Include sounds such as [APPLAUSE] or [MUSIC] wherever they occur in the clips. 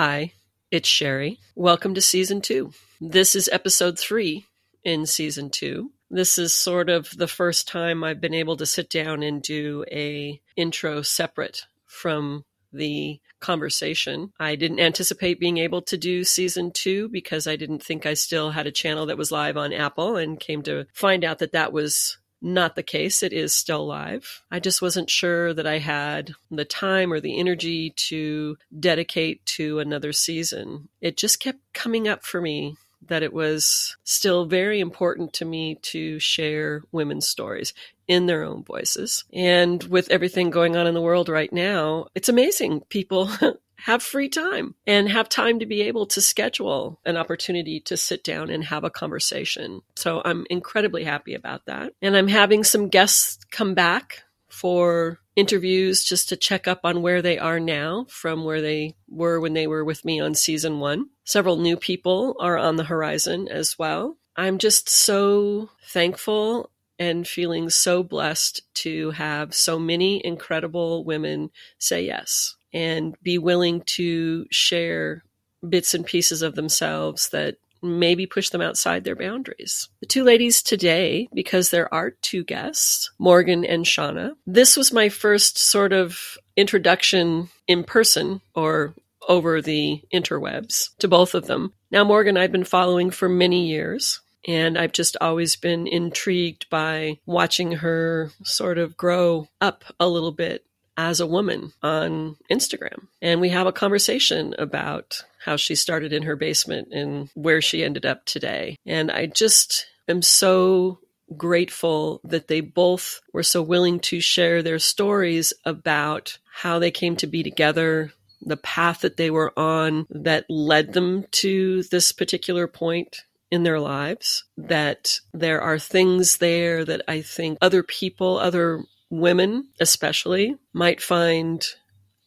Hi, it's Sherry. Welcome to season two. This is episode three in season two. This is sort of the first time I've been able to sit down and do a intro separate from the conversation. I didn't anticipate being able to do season two because I didn't think I still had a channel that was live on Apple and came to find out that that was not the case. It is still live. I just wasn't sure that I had the time or the energy to dedicate to another season. It just kept coming up for me that it was still very important to me to share women's stories in their own voices. And with everything going on in the world right now, it's amazing. People [LAUGHS] have free time and have time to be able to schedule an opportunity to sit down and have a conversation. So I'm incredibly happy about that. And I'm having some guests come back for interviews just to check up on where they are now from where they were when they were with me on season one. Several new people are on the horizon as well. I'm just so thankful and feeling so blessed to have so many incredible women say yes and be willing to share bits and pieces of themselves that maybe push them outside their boundaries. The two ladies today, because there are two guests, Morgan and Shauna. This was my first sort of introduction in person or over the interwebs to both of them. Now, Morgan, I've been following for many years. And I've just always been intrigued by watching her sort of grow up a little bit as a woman on Instagram. And we have a conversation about how she started in her basement and where she ended up today. And I just am so grateful that they both were so willing to share their stories about how they came to be together, the path that they were on that led them to this particular point in their lives, that there are things there that I think other people, other women especially might find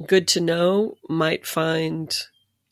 good to know, might find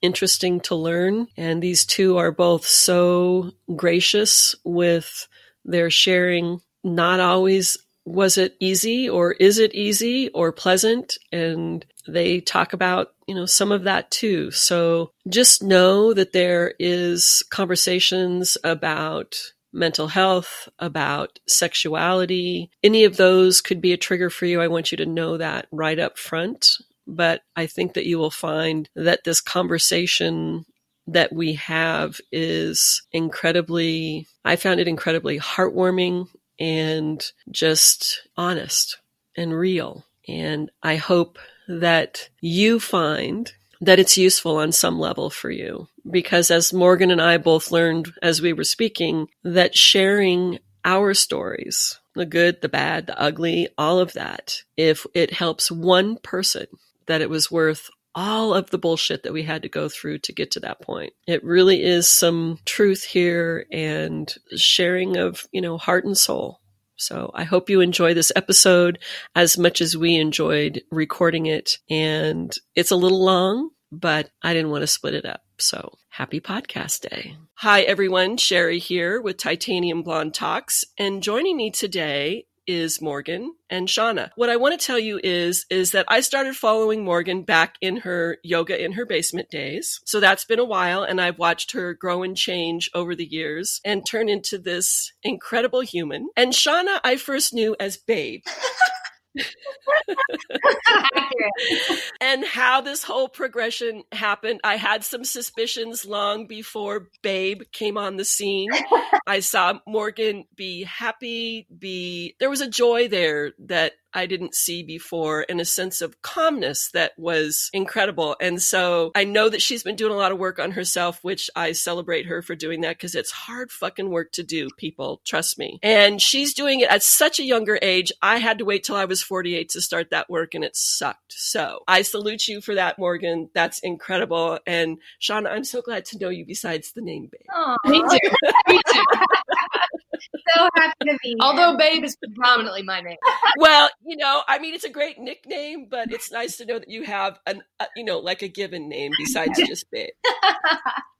interesting to learn. And these two are both so gracious with their sharing. Not always was it easy or is it easy or pleasant? And they talk about, you know, some of that too. So just know that there is conversations about mental health, about sexuality. Any of those could be a trigger for you. I want you to know that right up front. But I think that you will find that this conversation that we have is incredibly, I found it incredibly heartwarming and just honest and real. And I hope that you find that it's useful on some level for you. Because as Morgan and I both learned as we were speaking, that sharing our stories, the good, the bad, the ugly, all of that, if it helps one person, that it was worth all of the bullshit that we had to go through to get to that point. It really is some truth here and sharing of, you know, heart and soul. So I hope you enjoy this episode as much as we enjoyed recording it. And it's a little long, but I didn't want to split it up. So happy podcast day. Hi, everyone. Sherry here with Titanium Blonde Talks. And joining me today is Morgan and Shauna. What I want to tell you is is that I started following Morgan back in her yoga in her basement days. So that's been a while and I've watched her grow and change over the years and turn into this incredible human. And Shauna I first knew as Babe. [LAUGHS] and how this whole progression happened. I had some suspicions long before Babe came on the scene. I saw Morgan be happy, be there was a joy there that I didn't see before and a sense of calmness that was incredible. And so I know that she's been doing a lot of work on herself, which I celebrate her for doing that because it's hard fucking work to do, people. Trust me. And she's doing it at such a younger age. I had to wait till I was 48 to start that work and it sucked. So I salute you for that, Morgan. That's incredible. And Shauna, I'm so glad to know you besides the name Babe. Aww. Me too. [LAUGHS] me too. So happy to be here. Although Babe is predominantly my name. [LAUGHS] Well, you know, I mean, it's a great nickname, but it's nice to know that you have an, uh, you know, like a given name besides [LAUGHS] just Babe. [LAUGHS]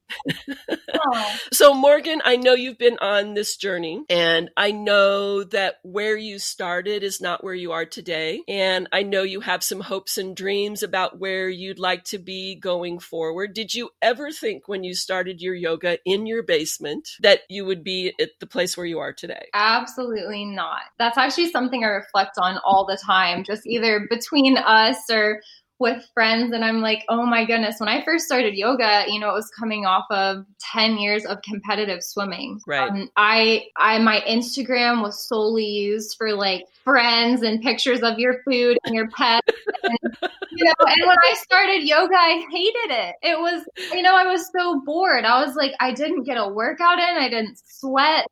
So, Morgan, I know you've been on this journey, and I know that where you started is not where you are today. And I know you have some hopes and dreams about where you'd like to be going forward. Did you ever think when you started your yoga in your basement that you would be at the place where you are today? Absolutely not. That's actually something I reflect on all the time, just either between us or with friends and I'm like, oh my goodness, when I first started yoga, you know, it was coming off of 10 years of competitive swimming. Right. Um, I, I, my Instagram was solely used for like friends and pictures of your food and your pets. [LAUGHS] and, you know, and when I started yoga, I hated it. It was, you know, I was so bored. I was like, I didn't get a workout in, I didn't sweat.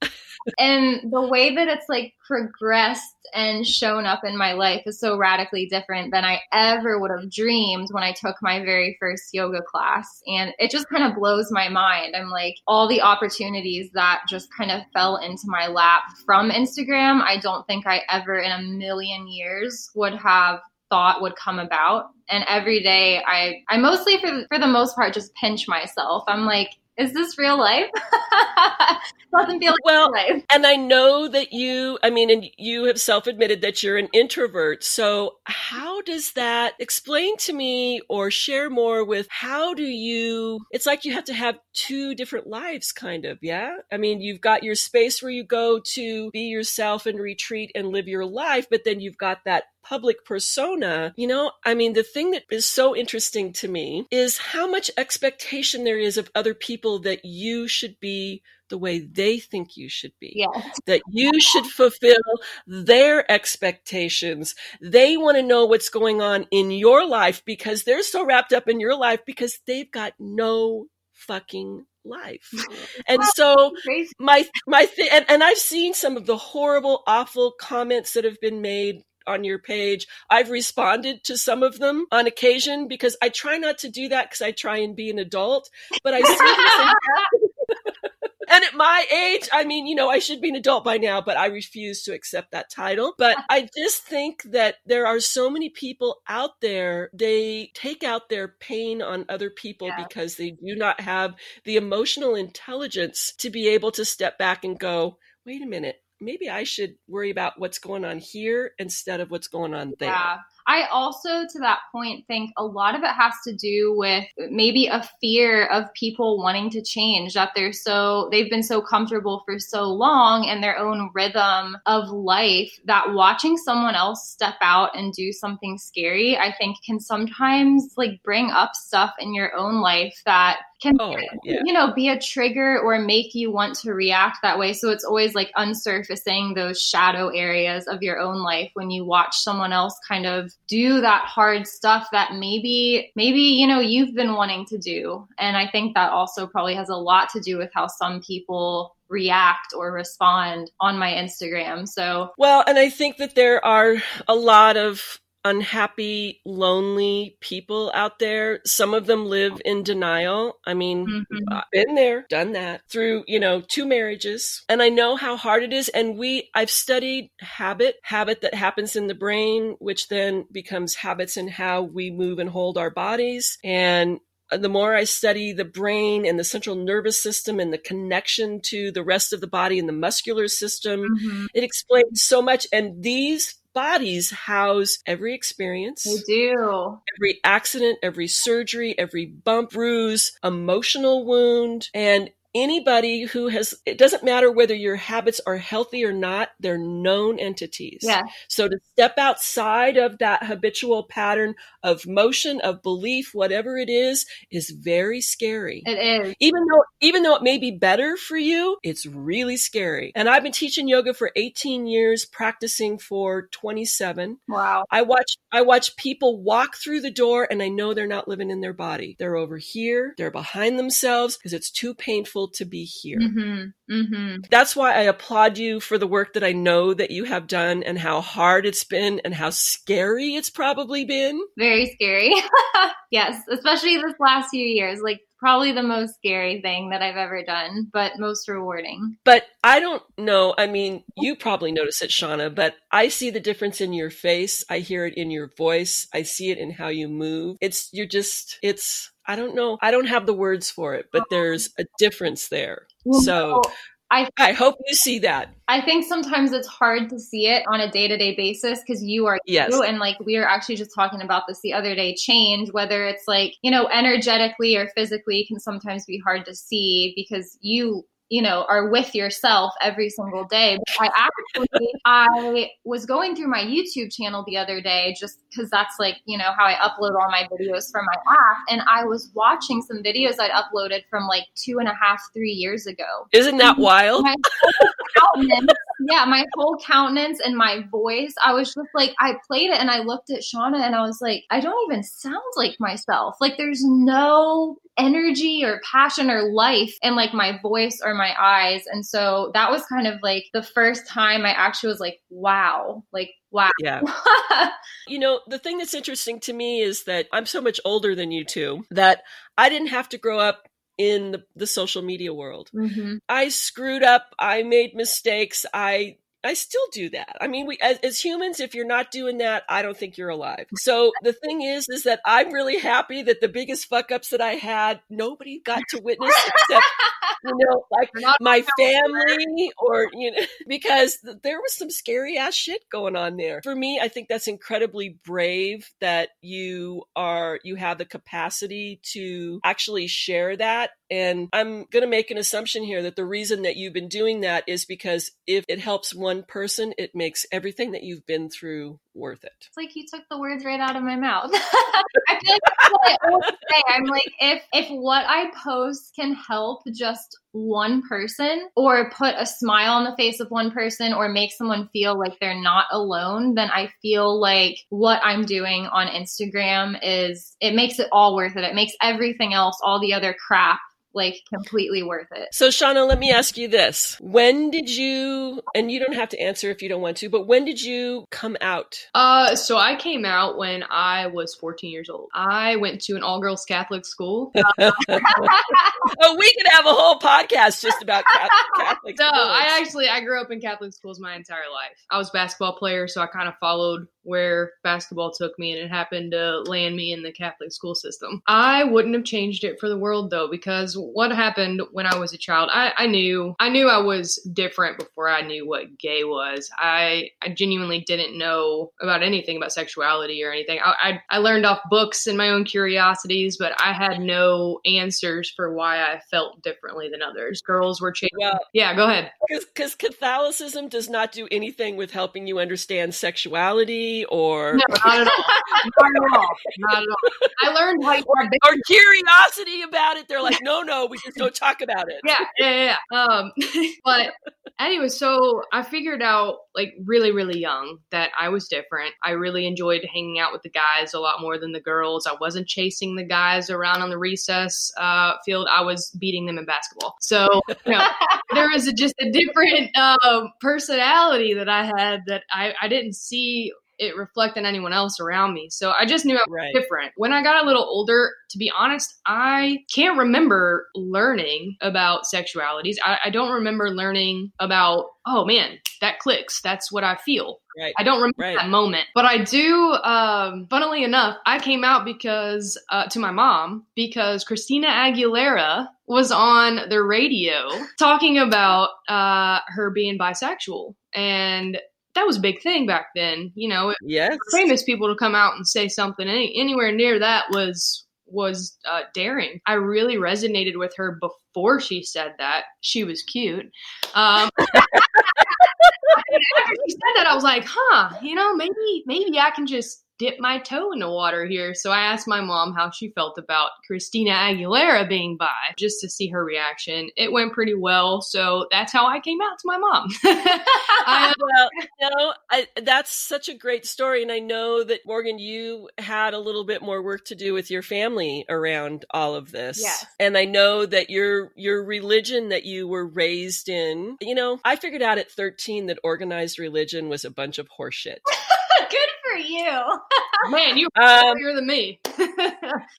and the way that it's like progressed and shown up in my life is so radically different than I ever would have dreamed when I took my very first yoga class. And it just kind of blows my mind. I'm like, all the opportunities that just kind of fell into my lap from Instagram, I don't think I ever in a million years would have thought would come about and every day i i mostly for for the most part just pinch myself i'm like is this real life? [LAUGHS] Doesn't feel like well, real life. And I know that you, I mean, and you have self admitted that you're an introvert. So, how does that explain to me or share more with how do you, it's like you have to have two different lives, kind of, yeah? I mean, you've got your space where you go to be yourself and retreat and live your life, but then you've got that public persona, you know, I mean, the thing that is so interesting to me is how much expectation there is of other people that you should be the way they think you should be. Yes. That you should fulfill their expectations. They want to know what's going on in your life because they're so wrapped up in your life because they've got no fucking life. And so my my thing and, and I've seen some of the horrible, awful comments that have been made on your page. I've responded to some of them on occasion because I try not to do that because I try and be an adult, but I see [LAUGHS] and at my age, I mean, you know, I should be an adult by now, but I refuse to accept that title. But [LAUGHS] I just think that there are so many people out there, they take out their pain on other people yeah. because they do not have the emotional intelligence to be able to step back and go, wait a minute, maybe I should worry about what's going on here instead of what's going on there. Yeah. I also, to that point, think a lot of it has to do with maybe a fear of people wanting to change, that they're so, they've been so comfortable for so long in their own rhythm of life that watching someone else step out and do something scary, I think can sometimes like bring up stuff in your own life that can oh, yeah. you know be a trigger or make you want to react that way so it's always like unsurfacing those shadow areas of your own life when you watch someone else kind of do that hard stuff that maybe maybe you know you've been wanting to do and i think that also probably has a lot to do with how some people react or respond on my Instagram. So, well, and I think that there are a lot of unhappy, lonely people out there. Some of them live in denial. I mean, mm-hmm. I've been there, done that through, you know, two marriages. And I know how hard it is. And we, I've studied habit, habit that happens in the brain, which then becomes habits in how we move and hold our bodies. And the more I study the brain and the central nervous system and the connection to the rest of the body and the muscular system, mm-hmm. it explains so much. And these bodies house every experience. They do. Every accident, every surgery, every bump, bruise, emotional wound, and anybody who has it doesn't matter whether your habits are healthy or not they're known entities. Yeah. So to step outside of that habitual pattern of motion of belief whatever it is is very scary. It is. Even though even though it may be better for you it's really scary. And i've been teaching yoga for 18 years practicing for 27 wow. I watch i watch people walk through the door and i know they're not living in their body. They're over here. They're behind themselves because it's too painful to be here. Mm-hmm. Mm-hmm. That's why I applaud you for the work that I know that you have done and how hard it's been and how scary it's probably been. Very scary. [LAUGHS] yes, especially this last few years. Like probably the most scary thing that I've ever done, but most rewarding. But I don't know. I mean, you probably notice it, Shauna, but I see the difference in your face. I hear it in your voice. I see it in how you move. It's, you're just, it's, I don't know. I don't have the words for it, but um, there's a difference there. So I, I hope you see that. I think sometimes it's hard to see it on a day to day basis because you are yes. you. And like we were actually just talking about this the other day change, whether it's like, you know, energetically or physically can sometimes be hard to see because you you know are with yourself every single day. But i actually i was going through my youtube channel the other day just because that's like you know how i upload all my videos from my app. And i was watching some videos i'd uploaded from like two and a half three years ago. Isn't that wild? yeah my whole countenance and my voice i was just like i played it and i looked at shauna and i was like i don't even sound like myself. Like there's no energy or passion or life in like my voice or my eyes. And so that was kind of like the first time I actually was like, wow, like, wow. Yeah. [LAUGHS] you know, the thing that's interesting to me is that I'm so much older than you two that I didn't have to grow up in the, the social media world. Mm-hmm. I screwed up. I made mistakes. I I still do that. I mean, we as, as, humans, if you're not doing that, I don't think you're alive. So the thing is, is that I'm really happy that the biggest fuck ups that I had, nobody got to witness except [LAUGHS] you know, like my family or you know, [LAUGHS] because there was some scary ass shit going on there. For me, I think that's incredibly brave that you are you have the capacity to actually share that and I'm going to make an assumption here that the reason that you've been doing that is because if it helps one person, it makes everything that you've been through worth it. It's like you took the words right out of my mouth. [LAUGHS] I feel like that's what I always say. I'm like, if if what I post can help just one person or put a smile on the face of one person or make someone feel like they're not alone, then I feel like what I'm doing on Instagram is it makes it all worth it. It makes everything else, all the other crap like completely worth it. So, Shauna, let me ask you this. When did you, and you don't have to answer if you don't want to, but when did you come out? Uh, so I came out when I was 14 years old. I went to an all girls Catholic school. [LAUGHS] [LAUGHS] oh, we could have a whole podcast just about [LAUGHS] Catholic No, I actually, I grew up in Catholic schools my entire life. I was basketball player, so I kind of followed where basketball took me and it happened to land me in the Catholic school system. I wouldn't have changed it for the world though, because what happened when I was a child, I, I knew I knew I was different before I knew what gay was. I I genuinely didn't know about anything about sexuality or anything. I, I, I learned off books and my own curiosities, but I had no answers for why I felt differently than others. Girls were changing. Well, yeah, go ahead. Because Catholicism does not do anything with helping you understand sexuality or no, not at all. not at all. Not at all. I learned like or, or curiosity about it. They're like, no, no, we just don't talk about it. Yeah, yeah, yeah. Um, [LAUGHS] but anyway, so I figured out like really, really young that I was different. I really enjoyed hanging out with the guys a lot more than the girls. I wasn't chasing the guys around on the recess uh, field. I was beating them in basketball. So you know, [LAUGHS] there was a, just a different uh, personality that I had that I, I didn't see it reflect on anyone else around me. So I just knew I was right. different. When I got a little older, to be honest, I can't remember learning about sexualities. I, I don't remember learning about, oh man, that clicks. That's what I feel. Right. I don't remember right. that moment, but I do. Um, funnily enough, I came out because uh, to my mom because Christina Aguilera was on the radio talking about uh, her being bisexual, and that was a big thing back then. You know, yes, famous people to come out and say something any, anywhere near that was was uh, daring. I really resonated with her before she said that. She was cute. Um, [LAUGHS] after she said that, I was like, huh, you know, maybe maybe I can just dip my toe in the water here. So I asked my mom how she felt about Christina Aguilera being bi, just to see her reaction. It went pretty well, so that's how I came out to my mom. [LAUGHS] I, [LAUGHS] well, you know, I, that's such a great story, and I know that Morgan, you had a little bit more work to do with your family around all of this. Yes. and I know that your your religion that you were raised in. You know, I figured out at thirteen that organized religion was a bunch of horseshit. [LAUGHS] Good for for you. [LAUGHS] Man, you Um, younger than me. [LAUGHS]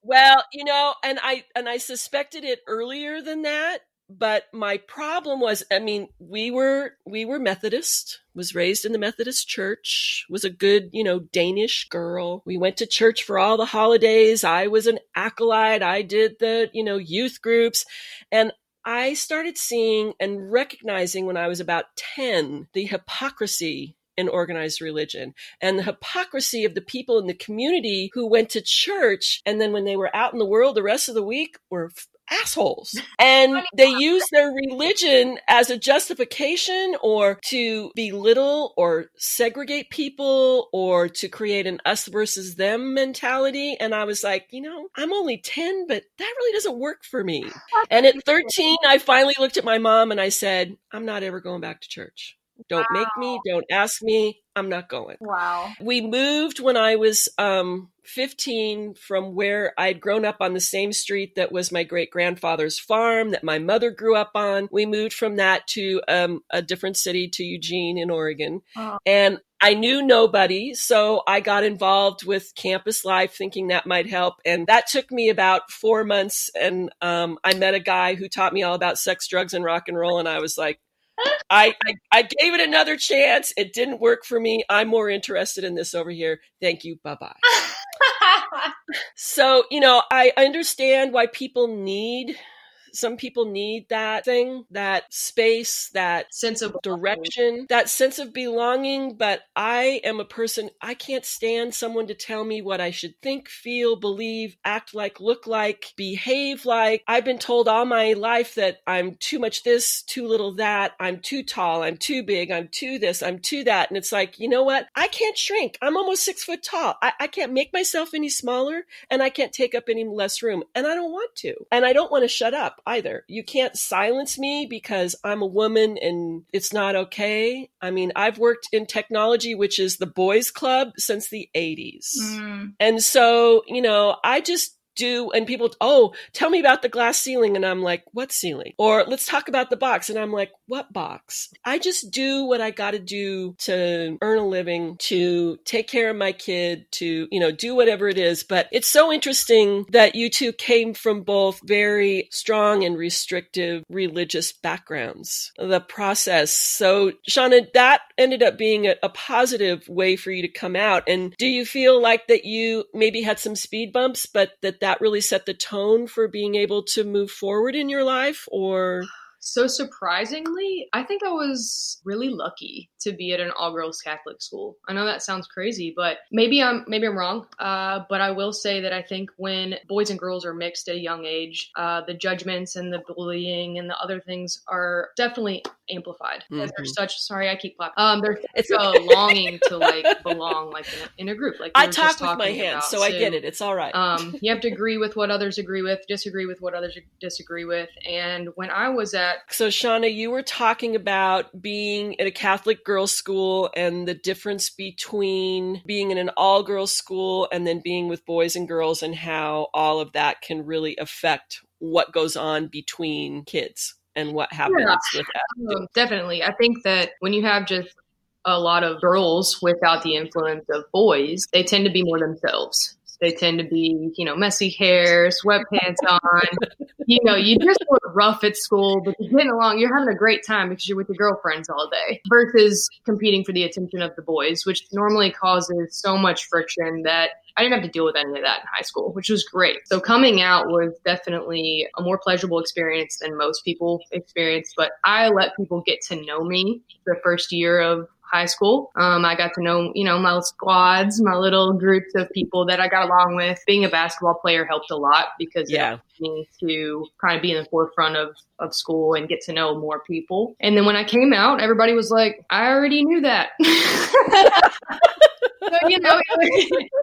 Well, you know, and I and I suspected it earlier than that, but my problem was I mean, we were we were Methodist, was raised in the Methodist church, was a good, you know, Danish girl. We went to church for all the holidays. I was an acolyte. I did the, you know, youth groups and I started seeing and recognizing when I was about 10 the hypocrisy in organized religion. And the hypocrisy of the people in the community who went to church and then when they were out in the world the rest of the week were assholes. [LAUGHS] And they use their religion as a justification or to belittle or segregate people or to create an us versus them mentality. And i was like you know i'm only 10 but that really doesn't work for me. [LAUGHS] And at 13 i finally looked at my mom and i said i'm not ever going back to church don't make me don't ask me i'm not going Wow. we moved when I was um, 15 from where I'd grown up on the same street that was my great grandfather's farm that my mother grew up on. We moved from that to um, a different city to Eugene in Oregon. Oh. And I knew nobody, so I got involved with campus life thinking that might help. And that took me about four months. And um, I met a guy who taught me all about sex, drugs, and rock and roll. And I was like, I, I, I gave it another chance. It didn't work for me. I'm more interested in this over here. Thank you. Bye bye. [LAUGHS] So, you know, I understand why people need, some people need that thing, that space, that Sense of direction, that sense of belonging. But I am a person, I can't stand someone to tell me what I should think, feel, believe, act like, look like, behave like. I've been told all my life that I'm too much this, too little that, I'm too tall, I'm too big, I'm too this, I'm too that. And it's like, you know what? I can't shrink. I'm almost six foot tall. I, I can't make myself any smaller and I can't take up any less room. And I don't want to. And I don't want to shut up either. You can't silence me because I'm a woman and it's not okay. I mean, I've worked in technology, which is the boys club since the 80s. Mm. And so, you know, I just do, and people, oh, tell me about the glass ceiling. And I'm like, what ceiling? Or let's talk about the box. And I'm like, what box? I just do what I got to do to earn a living, to take care of my kid, to, you know, do whatever it is. But it's so interesting that you two came from both very strong and restrictive religious backgrounds. The process. So, Shauna, that ended up being a, a positive way for you to come out. And do you feel like that you maybe had some speed bumps, but that that really set the tone for being able to move forward in your life? Or So surprisingly, I think I was really lucky to be at an all girls Catholic school. I know that sounds crazy, but maybe I'm maybe I'm wrong. Uh, but I will say that I think when boys and girls are mixed at a young age, uh, the judgments and the bullying and the other things are definitely amplified. Mhm. There's such sorry, I keep clapping. Um, there's It's a [LAUGHS] longing to like belong like in a, in a group. Like I talk with my hands, about. so I get it. It's all right. Um, you have to agree with what others agree with, disagree with what others disagree with. And when I was at So, Shauna, you were talking about being at a Catholic girls' school and the difference between being in an all girls school and then being with boys and girls, and how all of that can really affect what goes on between kids and what happens with that. Um, definitely. I think that when you have just a lot of girls without the influence of boys, they tend to be more themselves. They tend to be, you know, messy hair, sweatpants on. you know, you just look rough at school, but you're getting along. You're having a great time because you're with your girlfriends all day versus competing for the attention of the boys, which normally causes so much friction that I didn't have to deal with any of that in high school, which was great. So coming out was definitely a more pleasurable experience than most people experience. But I let people get to know me the first year of high school. Um, I got to know, you know, my squads, my little groups of people that I got along with. Being a basketball player helped a lot because it Yeah. me to kind of be in the forefront of, of school and get to know more people. And then when I came out, everybody was like, I already knew that. [LAUGHS] so, you know, [LAUGHS]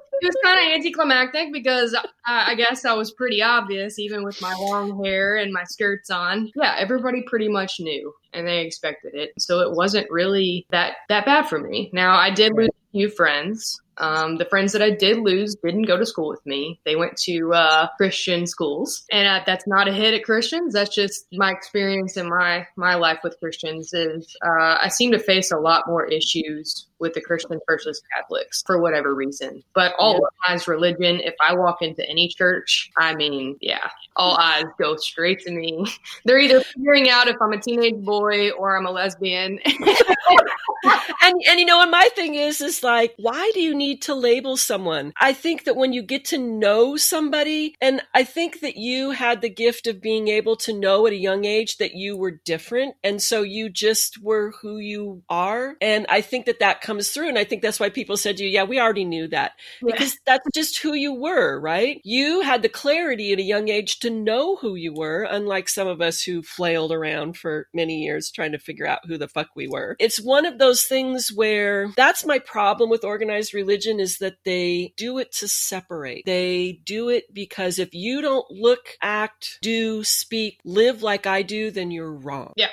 anticlimactic because I, I guess I was pretty obvious, even with my long hair and my skirts on. Yeah, everybody pretty much knew and they expected it. So it wasn't really that that bad for me. Now I did lose a few friends. Um, the friends that I did lose didn't go to school with me. They went to uh, Christian schools, and uh, that's not a hit at Christians. That's just my experience in my my life with Christians. Is uh, I seem to face a lot more issues with the Christians versus Catholics for whatever reason. But all yeah. organized religion, if I walk into any church, I mean, yeah, all eyes go straight to me. [LAUGHS] They're either figuring out if I'm a teenage boy or I'm a lesbian. [LAUGHS] [LAUGHS] and and you know, and my thing is is like, why do you need to label someone? I think that when you get to know somebody, and I think that you had the gift of being able to know at a young age that you were different, and so you just were who you are. And I think that that comes through, and I think that's why people said to you, "Yeah, we already knew that," because that's just who you were, right? You had the clarity at a young age to know who you were, unlike some of us who flailed around for many years trying to figure out who the fuck we were. It's one of those things where that's my problem with organized religion is that they do it to separate. They do it because if you don't look, act, do, speak, live like I do, then you're wrong. Yeah.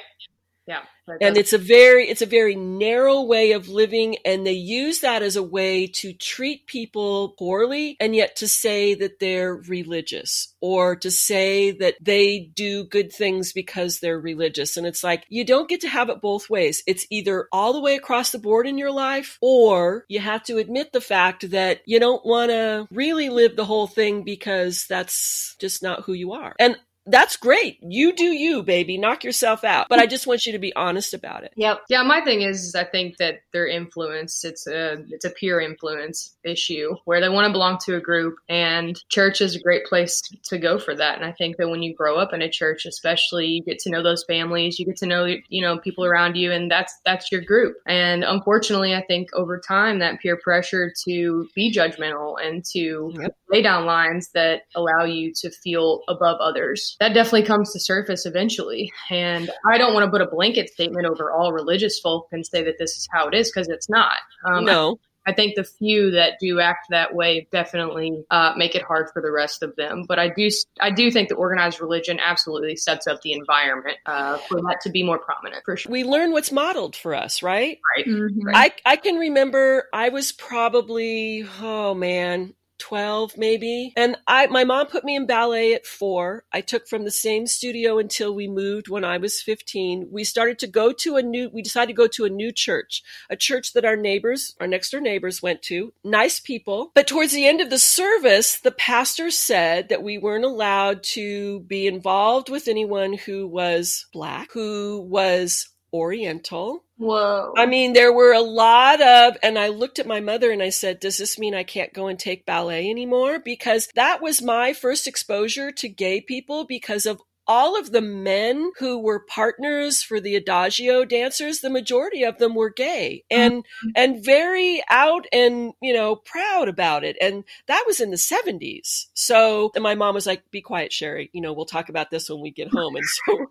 Yeah. And it's a very it's a very narrow way of living and they use that as a way to treat people poorly and yet to say that they're religious or to say that they do good things because they're religious and it's like you don't get to have it both ways. It's either all the way across the board in your life or you have to admit the fact that you don't want to really live the whole thing because that's just not who you are. And that's great. You do you, baby. Knock yourself out. But I just want you to be honest about it. Yep. Yeah, my thing is I think that their influence, it's a it's a peer influence issue where they want to belong to a group and church is a great place to go for that. And I think that when you grow up in a church, especially you get to know those families, you get to know you know people around you and that's that's your group. And unfortunately, I think over time that peer pressure to be judgmental and to yep. lay down lines that allow you to feel above others that definitely comes to surface eventually. And I don't want to put a blanket statement over all religious folk and say that this is how it is because it's not. Um, no. I think the few that do act that way definitely uh, make it hard for the rest of them. But I do, I do think that organized religion absolutely sets up the environment uh, for that to be more prominent. For sure, we learn what's modeled for us, right? Right. Mm-hmm. I I can remember I was probably oh man 12 maybe. And I my mom put me in ballet at 4. I took from the same studio until we moved when I was 15. We started to go to a new we decided to go to a new church, a church that our neighbors, our next door neighbors went to. Nice people. But towards the end of the service, the pastor said that we weren't allowed to be involved with anyone who was black, who was Oriental. Whoa. I mean, there were a lot of, and I looked at my mother and I said, Does this mean I can't go and take ballet anymore? Because that was my first exposure to gay people because of all of the men who were partners for the adagio dancers the majority of them were gay and mm-hmm. and very out and you know proud about it and that was in the 70s so and my mom was like be quiet sherry you know we'll talk about this when we get home and so [LAUGHS]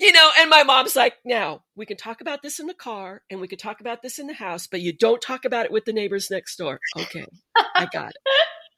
you know, and my mom's like, now we can talk about this in the car and we can talk about this in the house, but you don't talk about it with the neighbors next door. Okay, I got it.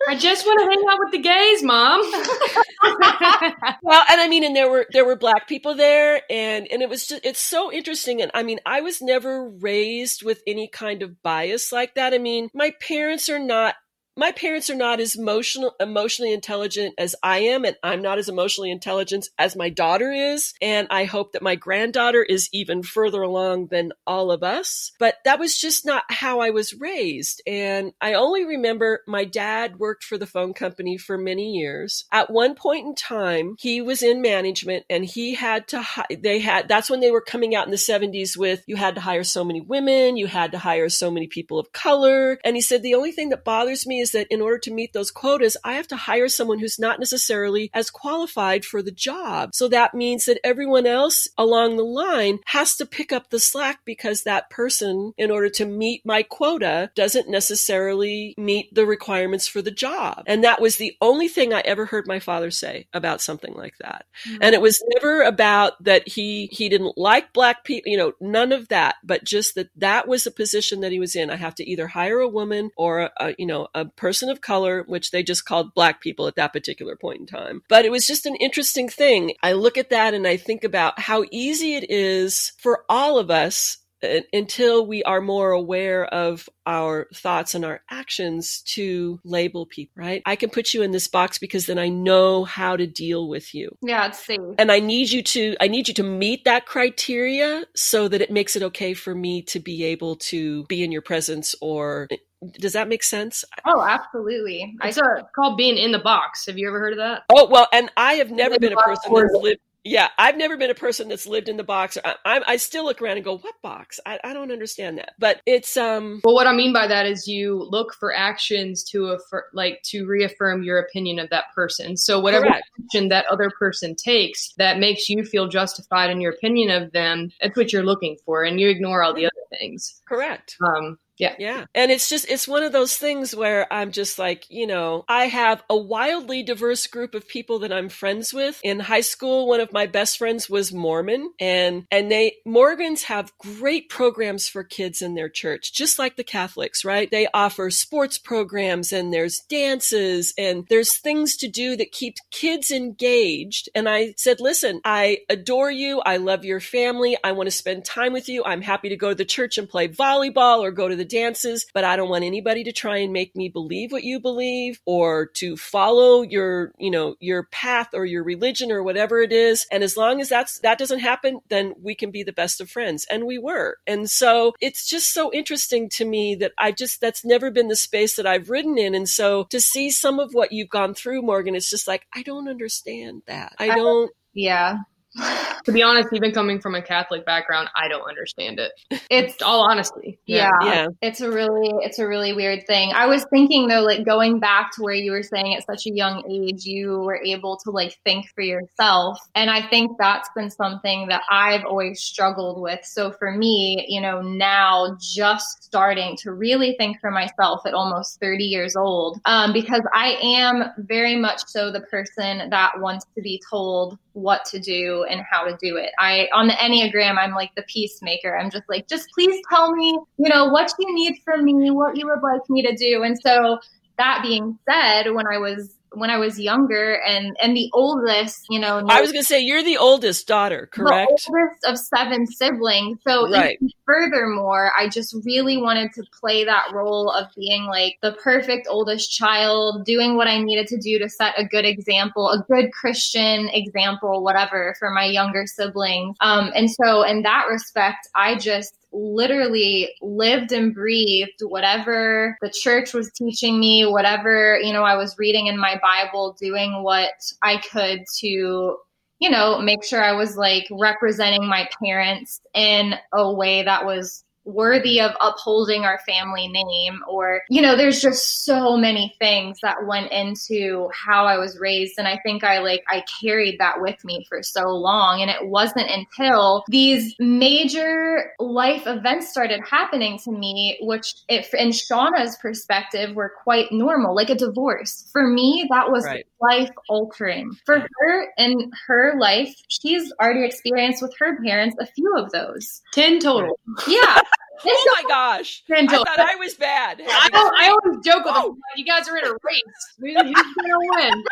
I just want to hang out with the gays, mom. [LAUGHS] well, and I mean, and there were there were black people there, and and it was just it's so interesting. And I mean, I was never raised with any kind of bias like that. I mean, my parents are not my parents are not as emotional, emotionally intelligent as I am, and I'm not as emotionally intelligent as my daughter is. And I hope that my granddaughter is even further along than all of us. But that was just not how I was raised. And I only remember my dad worked for the phone company for many years. At one point in time, he was in management and he had to, they had, that's when they were coming out in the 70s with you had to hire so many women, you had to hire so many people of color. And he said, the only thing that bothers me is that in order to meet those quotas, I have to hire someone who's not necessarily as qualified for the job. So that means that everyone else along the line has to pick up the slack because that person, in order to meet my quota, doesn't necessarily meet the requirements for the job. And that was the only thing I ever heard my father say about something like that. Mm-hmm. And it was never about that he, he didn't like black people, you know, none of that, but just that that was the position that he was in. I have to either hire a woman or a, a you know, a person of color, which they just called black people at that particular point in time. But it was just an interesting thing. I look at that and I think about how easy it is for all of us uh, until we are more aware of our thoughts and our actions to label people, right? I can put you in this box because then I know how to deal with you. Yeah, it's safe. And I need you to I need you to meet that criteria so that it makes it okay for me to be able to be in your presence or does that make sense? Oh, absolutely. It's I, called being in the box. Have you ever heard of that? Oh well, and I have never been a person that's lived yeah, I've never been a person that's lived in the box. I, I, I still look around and go, "What box?" I, I, don't understand that. But it's um. Well, what I mean by that is you look for actions to affir- like to reaffirm your opinion of that person. So whatever Correct. action that other person takes that makes you feel justified in your opinion of them, that's what you're looking for, and you ignore all the other things. Correct. Um, yeah. Yeah. And it's just, it's one of those things where I'm just like, you know, I have a wildly diverse group of people that I'm friends with. In high school, one of my best friends was Mormon and, and they, Mormons have great programs for kids in their church, just like the Catholics, right? They offer sports programs and there's dances and there's things to do that keep kids engaged. And I said, listen, I adore you. I love your family. I want to spend time with you. I'm happy to go to the church and play volleyball or go to the dances, but I don't want anybody to try and make me believe what you believe or to follow your, you know, your path or your religion or whatever it is. And as long as that's that doesn't happen, then we can be the best of friends. And we were. And so it's just so interesting to me that I just that's never been the space that I've ridden in. And so to see some of what you've gone through, Morgan, it's just like I don't understand that. I don't yeah to be honest, even coming from a Catholic background, I don't understand it. It's [LAUGHS] all honesty. Yeah, yeah, yeah. It's a really it's a really weird thing. I was thinking though, like going back to where you were saying at such a young age, you were able to like think for yourself. And I think that's been something that I've always struggled with. So for me, you know, now just starting to really think for myself at almost 30 years old, um, because I am very much so the person that wants to be told what to do and how to do it. I on the Enneagram, I'm like the peacemaker. I'm just like, just please tell me, you know, what you need from me, what you would like me to do. And so that being said, when I was when I was younger and and the oldest, you know. I was going to say you're the oldest daughter, correct? The oldest of seven siblings. So right. Furthermore, I just really wanted to play that role of being like the perfect oldest child, doing what I needed to do to set a good example, a good Christian example, whatever, for my younger siblings. Um, and so in that respect, I just literally lived and breathed whatever the church was teaching me, whatever, you know, I was reading in my Bible, doing what I could to, you know, make sure I was like representing my parents in a way that was worthy of upholding our family name or you know there's just so many things that went into how I was raised. And I think I like I carried that with me for so long. And it wasn't until these major life events started happening to me which if in Shauna's perspective were quite normal like a divorce. For me that was right. life altering for her in her life she's already experienced with her parents a few of those. 10 total. Yeah oh my gosh! I thought I was bad. I, I always joke with oh. them. You guys are in a race. Who's gonna win?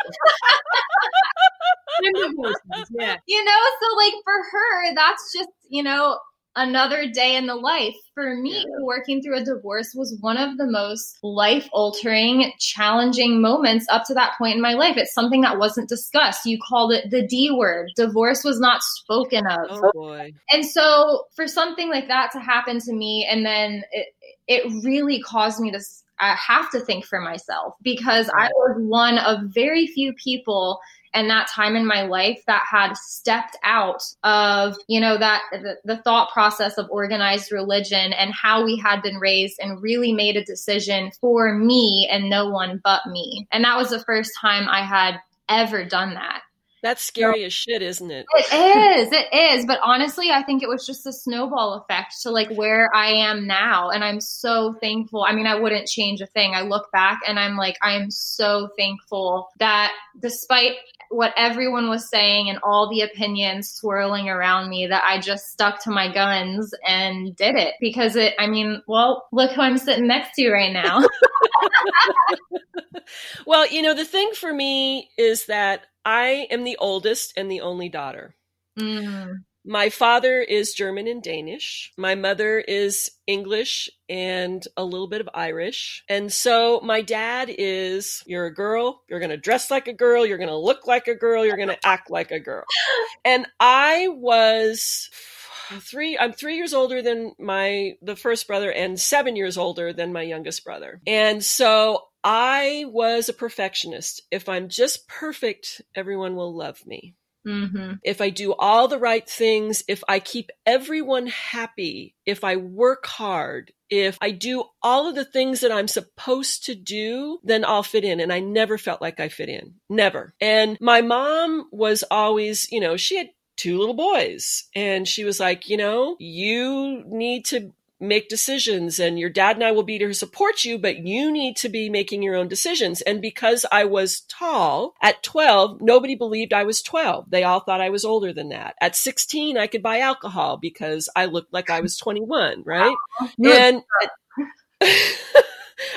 [LAUGHS] yeah. You know, so like for her, that's just you know another day in the life. For me, working through a divorce was one of the most life altering, challenging moments up to that point in my life. It's something that wasn't discussed. You called it the D word. Divorce was not spoken of. Oh boy. And so for something like that to happen to me, and then it, it really caused me to I uh, have to think for myself because I was one of very few people and that time in my life that had stepped out of you know that the, the, thought process of organized religion and how we had been raised and really made a decision for me and no one but me. And that was the first time i had ever done that that's scary so, as shit, isn't it? It is. It is. But honestly, I think it was just a snowball effect to like where I am now. And I'm so thankful. I mean, I wouldn't change a thing. I look back and I'm like, I'm so thankful that despite what everyone was saying and all the opinions swirling around me that I just stuck to my guns and did it because it, I mean, well, look who I'm sitting next to right now. [LAUGHS] well, you know, the thing for me is that I am the oldest and the only daughter. Mm. My father is German and Danish. My mother is English and a little bit of Irish. And so my dad is you're a girl, you're going to dress like a girl, you're going to look like a girl, you're going [LAUGHS] to act like a girl. And I was three i'm three years older than my the first brother and seven years older than my youngest brother and so i was a perfectionist if i'm just perfect everyone will love me Mm-hmm. if I do all the right things, if I keep everyone happy, if I work hard, if I do all of the things that I'm supposed to do, then I'll fit in. And I never felt like I fit in. Never. And my mom was always, you know, she had two little boys and she was like, you know, you need to make decisions and your dad and I will be to support you, but you need to be making your own decisions. And because I was tall at 12, nobody believed I was 12. They all thought I was older than that. At 16, I could buy alcohol because I looked like I was [LAUGHS] 21, right? And [LAUGHS] [LAUGHS]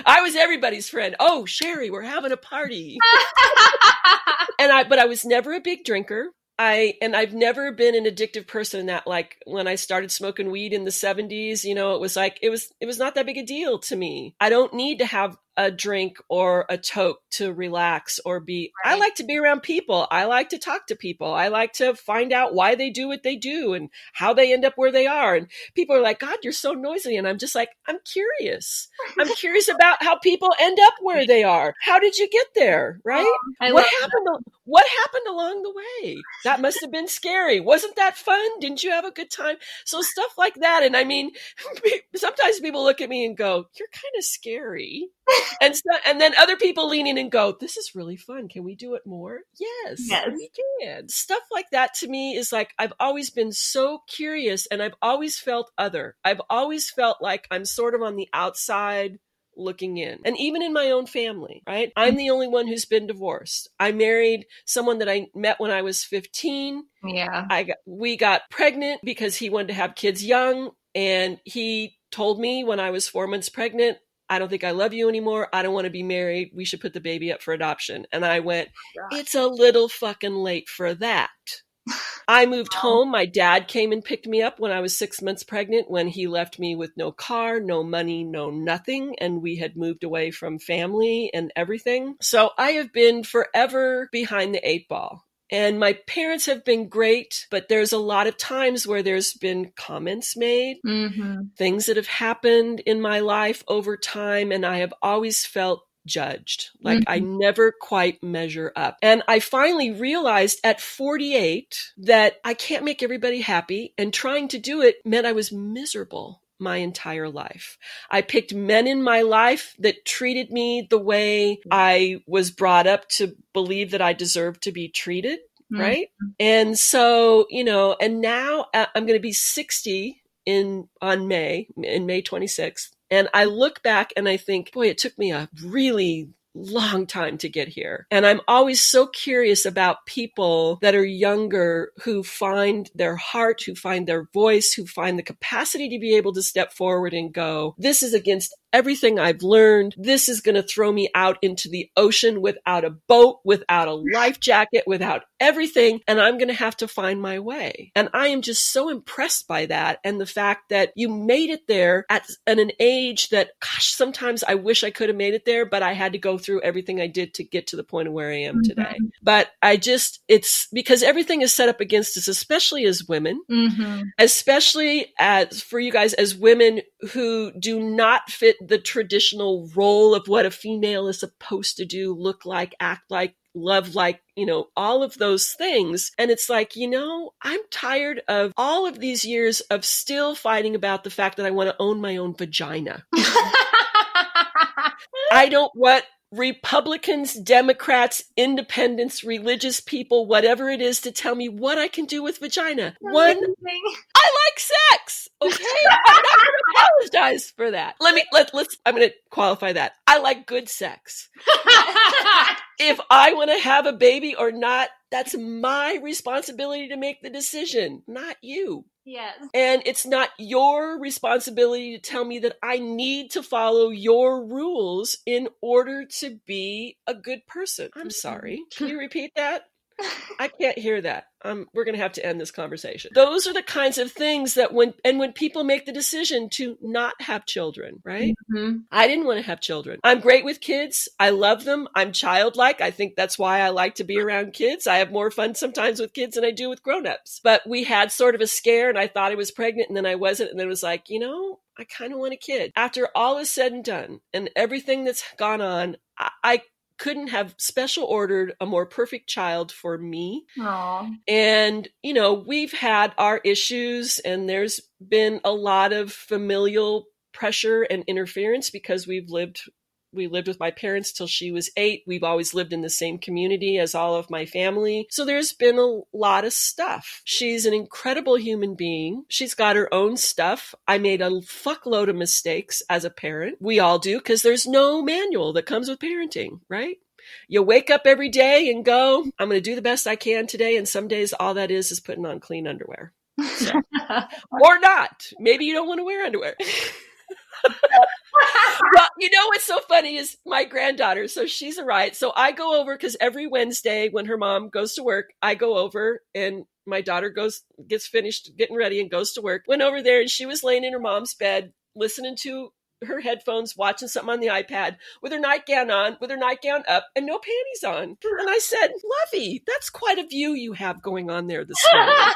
I was everybody's friend. Oh, Sherry, we're having a party. and I, but I was never a big drinker. I and I've never been an addictive person that like when I started smoking weed in the 70s, you know, it was like it was it was not that big a deal to me. I don't need to have a drink or a toke to relax or be I like to be around people. I like to talk to people. I like to find out why they do what they do and how they end up where they are. And people are like, "God, you're so noisy." And I'm just like, "I'm curious. I'm [LAUGHS] curious about how people end up where they are. How did you get there?" Right? Oh, I what happened al- what happened along the way that must have been scary wasn't that fun didn't you have a good time so stuff like that and i mean [LAUGHS] sometimes people look at me and go you're kind of scary and so, and then other people lean in and go this is really fun can we do it more yes Yes. we can stuff like that to me is like i've always been so curious and i've always felt other i've always felt like i'm sort of on the outside looking in. And even in my own family, right? I'm mm-hmm. the only one who's been divorced. I married someone that I met when I was 15. Yeah. I got, we got pregnant because he wanted to have kids young and he told me when I was 4 months pregnant, I don't think I love you anymore. I don't want to be married. We should put the baby up for adoption. And I went, oh God. it's a little fucking late for that. [LAUGHS] I moved home. My dad came and picked me up when I was six months pregnant when he left me with no car, no money, no nothing. And we had moved away from family and everything. So I have been forever behind the eight ball. And my parents have been great, but there's a lot of times where there's been comments made Mm-hmm. things that have happened in my life over time, and I have always felt judged. Like I never quite measure up. And I finally realized at 48 that I can't make everybody happy, and trying to do it meant I was miserable my entire life. I picked men in my life that treated me the way I was brought up to believe that I deserved to be treated Mm-hmm. right and so you know and now uh, i'm going to be 60 in on may in may 26th and i look back and i think boy it took me a really long time to get here. And i'm always so curious about people that are younger who find their heart who find their voice who find the capacity to be able to step forward and go this is against everything I've learned. This is going to throw me out into the ocean without a boat, without a life jacket, without everything. And I'm going to have to find my way. And I am just so impressed by that. And the fact that you made it there at, at an age that, gosh, sometimes I wish I could have made it there, but I had to go through everything I did to get to the point of where I am today. But I just, it's because everything is set up against us, especially as women Mm-hmm. especially as for you guys as women who do not fit the traditional role of what a female is supposed to do, look like, act like, love like, you know, all of those things. And it's like, you know, I'm tired of all of these years of still fighting about the fact that I want to own my own vagina. [LAUGHS] I don't want Republicans, Democrats, independents, religious people, whatever it is, to tell me what I can do with vagina. One I like sex. Okay, I'm not going to apologize for that. Let me let let's. I'm going to qualify that. I like good sex. [LAUGHS] If I want to have a baby or not, that's my responsibility to make the decision, not you. yes. And it's not your responsibility to tell me that I need to follow your rules in order to be a good person. I'm sorry. Can you repeat that? I can't hear that. Um, we're going to have to end this conversation. Those are the kinds of things that when, and when people make the decision to not have children, right? Mhm. I didn't want to have children. I'm great with kids. I love them. I'm childlike. I think that's why I like to be around kids. I have more fun sometimes with kids than I do with grown-ups. But we had sort of a scare and I thought I was pregnant and then I wasn't. And then it was like, you know, I kind of want a kid. After all is said and done and everything that's gone on, I, I couldn't have special ordered a more perfect child for me. Aw. And, you know, we've had our issues and there's been a lot of familial pressure and interference because we've lived we lived with my parents till she was 8. We've always lived in the same community as all of my family. So there's been a lot of stuff. She's an incredible human being. She's got her own stuff. I made a fuckload of mistakes as a parent. We all do because there's no manual that comes with parenting, right? You wake up every day and go, I'm going to do the best I can today. And some days all that is is putting on clean underwear. [LAUGHS] Or not. Maybe you don't want to wear underwear. [LAUGHS] well, you know what's so funny is my granddaughter. So she's a riot. So I go over because every Wednesday when her mom goes to work, I go over and my daughter goes gets finished getting ready and goes to work. Went over there and she was laying in her mom's bed listening to her headphones, watching something on the iPad with her nightgown on, with her nightgown up, and no panties on. And I said, Lovey, that's quite a view you have going on there this morning. [LAUGHS]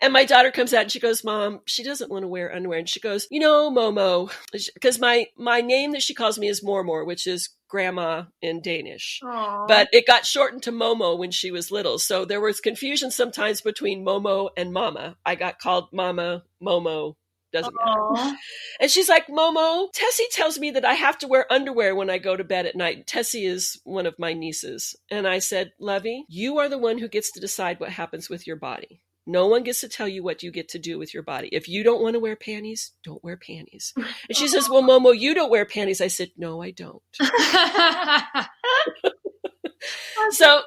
And my daughter comes out and she goes, "Mom, she doesn't want to wear underwear." And she goes, "You know, Momo, because my my name that she calls me is Mormor, which is grandma in Danish." Aw. But it got shortened to Momo when she was little. So there was confusion sometimes between Momo and Mama. I got called Mama, Momo, doesn't matter. And she's like, Momo, Tessie tells me that I have to wear underwear when I go to bed at night. Tessie is one of my nieces. And I said, Lovey, you are the one who gets to decide what happens with your body. No one gets to tell you what you get to do with your body. If you don't want to wear panties, don't wear panties. And she says, Well, [LAUGHS] Momo, you don't wear panties. I said, No, I don't. [LAUGHS] [LAUGHS] So,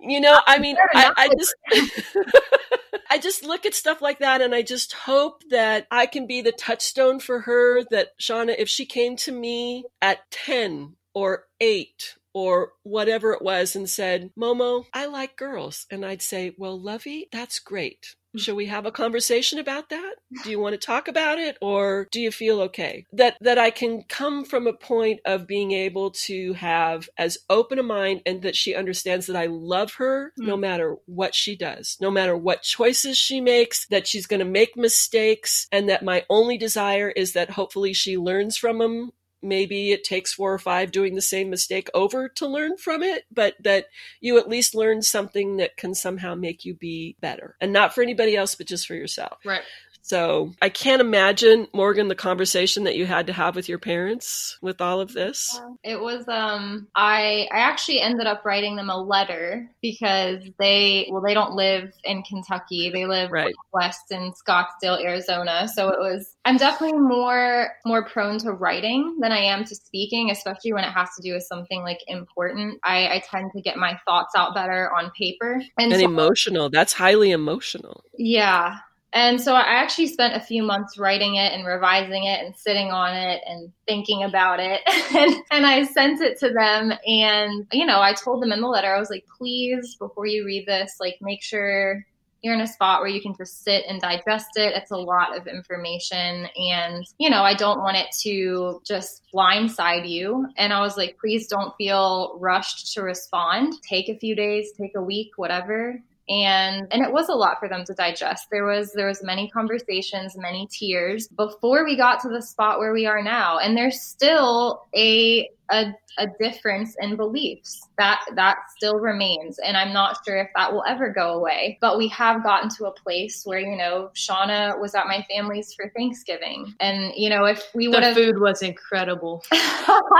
you know, I mean, I. I just. [LAUGHS] I just look at stuff like that and I just hope that I can be the touchstone for her that Shauna, if she came to me at 10 or 8 or whatever it was and said, Momo, I like girls. And I'd say, Well, Lovey, that's great. Shall we have a conversation about that? Do you want to talk about it or do you feel okay? That that I can come from a point of being able to have as open a mind and that she understands that I love her no hmm. matter what she does, no matter what choices she makes, that she's going to make mistakes and that my only desire is that hopefully she learns from them maybe it takes four or five doing the same mistake over to learn from it, but that you at least learn something that can somehow make you be better. And not for anybody else, but just for yourself. right. So I can't imagine, Morgan, the conversation that you had to have with your parents with all of this. It was um I I actually ended up writing them a letter because they well they don't live in Kentucky. They live Right. west in Scottsdale, Arizona. So it was I'm definitely more more prone to writing than I am to speaking, especially when it has to do with something like important. I, I tend to get my thoughts out better on paper. And, And so, emotional. That's highly emotional. yeah. And so I actually spent a few months writing it and revising it and sitting on it and thinking about it. [LAUGHS] and, and I sent it to them. And, you know, I told them in the letter, I was like, please, before you read this, like, make sure you're in a spot where you can just sit and digest it. It's a lot of information. And, you know, I don't want it to just blindside you. And I was like, please don't feel rushed to respond. Take a few days, take a week, whatever and and it was a lot for them to digest. There was there was many conversations many tears before we got to the spot where we are now. And there's still a a, a difference in beliefs. That that still remains. And i'm not sure if that will ever go away. But we have gotten to a place where you know shauna was at my family's for thanksgiving. And you know if we would have food was incredible. [LAUGHS]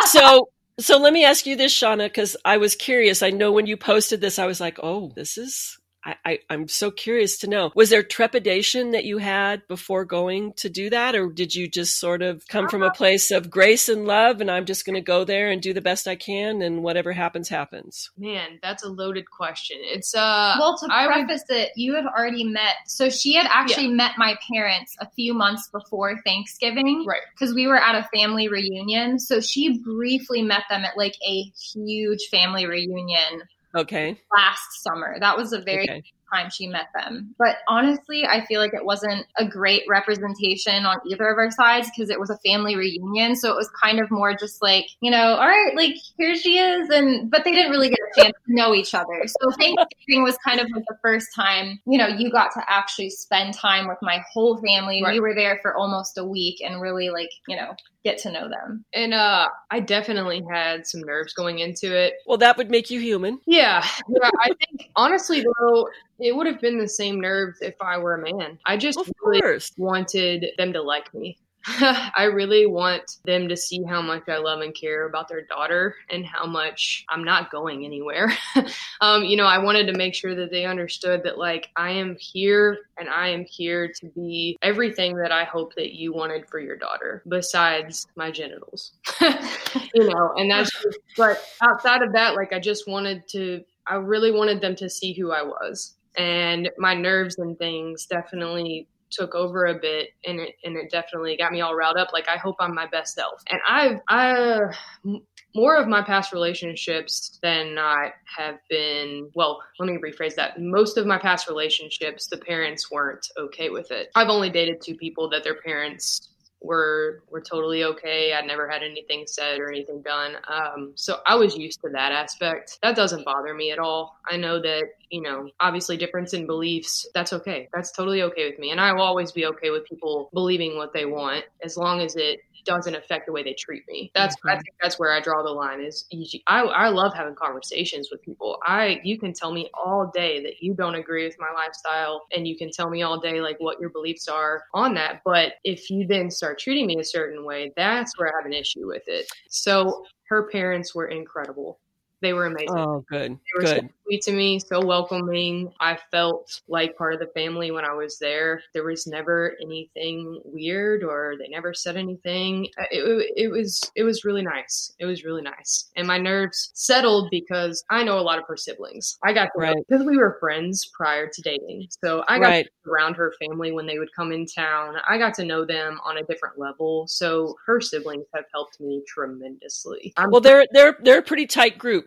So so let me ask you this, Shauna, because I was curious. I know when you posted this, I was like, oh, this is I, I, I'm so curious to know. Was there trepidation that you had before going to do that, or did you just sort of come from a place of grace and love, and I'm just going to go there and do the best I can, and whatever happens, happens? Man, that's a loaded question. It's uh well, to I would- preface it, you had already met. So she had actually met my parents a few months before Thanksgiving. right. Because we were at a family reunion. So she briefly met them at like a huge family reunion Okay. last summer. That was a very Okay. Time she met them. But honestly, I feel like it wasn't a great representation on either of our sides because it was a family reunion. So it was kind of more just like, you know, all right, like here she is. And, but they didn't really get a chance to know each other. So Thanksgiving was kind of like the first time, you know, you got to actually spend time with my whole family. Right. We were there for almost a week and really like, you know, get to know them. And uh, I definitely had some nerves going into it. Well, that would make you human. Yeah, yeah. I think honestly though, it would have been the same nerves if I were a man. I just Of really course. wanted them to like me. [LAUGHS] I really want them to see how much I love and care about their daughter and how much I'm not going anywhere. [LAUGHS] um, you know, I wanted to make sure that they understood that, like, I am here and I am here to be everything that I hope that you wanted for your daughter, besides my genitals. [LAUGHS] you know, and that's, just, but outside of that, like, I just wanted to, I really wanted them to see who I was. And my nerves and things definitely took over a bit and it and it definitely got me all riled up. Like i hope i'm my best self. And i've i more of my past relationships than not have been well let me rephrase that. Most of my past relationships the parents weren't okay with it. I've only dated two people that their parents were were totally okay. I'd never had anything said or anything done. Um, so I was used to that aspect. That doesn't bother me at all. I know that you know, obviously difference in beliefs. That's okay. That's totally okay with me, and I will always be okay with people believing what they want as long as it doesn't affect the way they treat me. That's I Mhm. think that's where I draw the line. Is I I love having conversations with people. I you can tell me all day that you don't agree with my lifestyle, and you can tell me all day like what your beliefs are on that. But if you then start treating me a certain way, that's where I have an issue with it. So her parents were incredible. They were amazing. Oh, good. They were so Good. sweet to me, so welcoming. I felt like part of the family when I was there. There was never anything weird, or they never said anything. Uh, It, it, was it was really nice. It was really nice, and my nerves settled because I know a lot of her siblings. I got to know- Right. because we were friends prior to dating, so I got Right. around her family when they would come in town. I got to know them on a different level, so her siblings have helped me tremendously. I'm Well, they're they're they're a pretty tight group.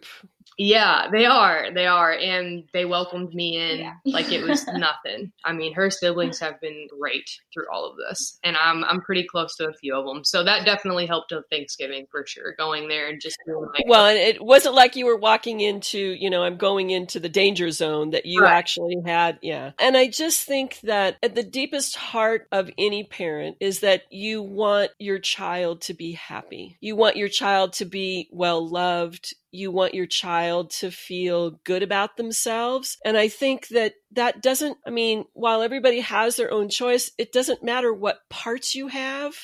Yeah, they are. They are. And they welcomed me in Yeah. [LAUGHS] like it was [LAUGHS] nothing. I mean, her siblings have been great through all of this. And I'm I'm pretty close to a few of them. So that definitely helped on Thanksgiving for sure. Going there and just feeling like Well, and it wasn't like you were walking into, you know, I'm going into the danger zone that you Right. actually had. Yeah. And I just think that at the deepest heart of any parent is that you want your child to be happy. You want your child to be well loved. You want your child to feel good about themselves. And I think that that doesn't, I mean, while everybody has their own choice, it doesn't matter what parts you have.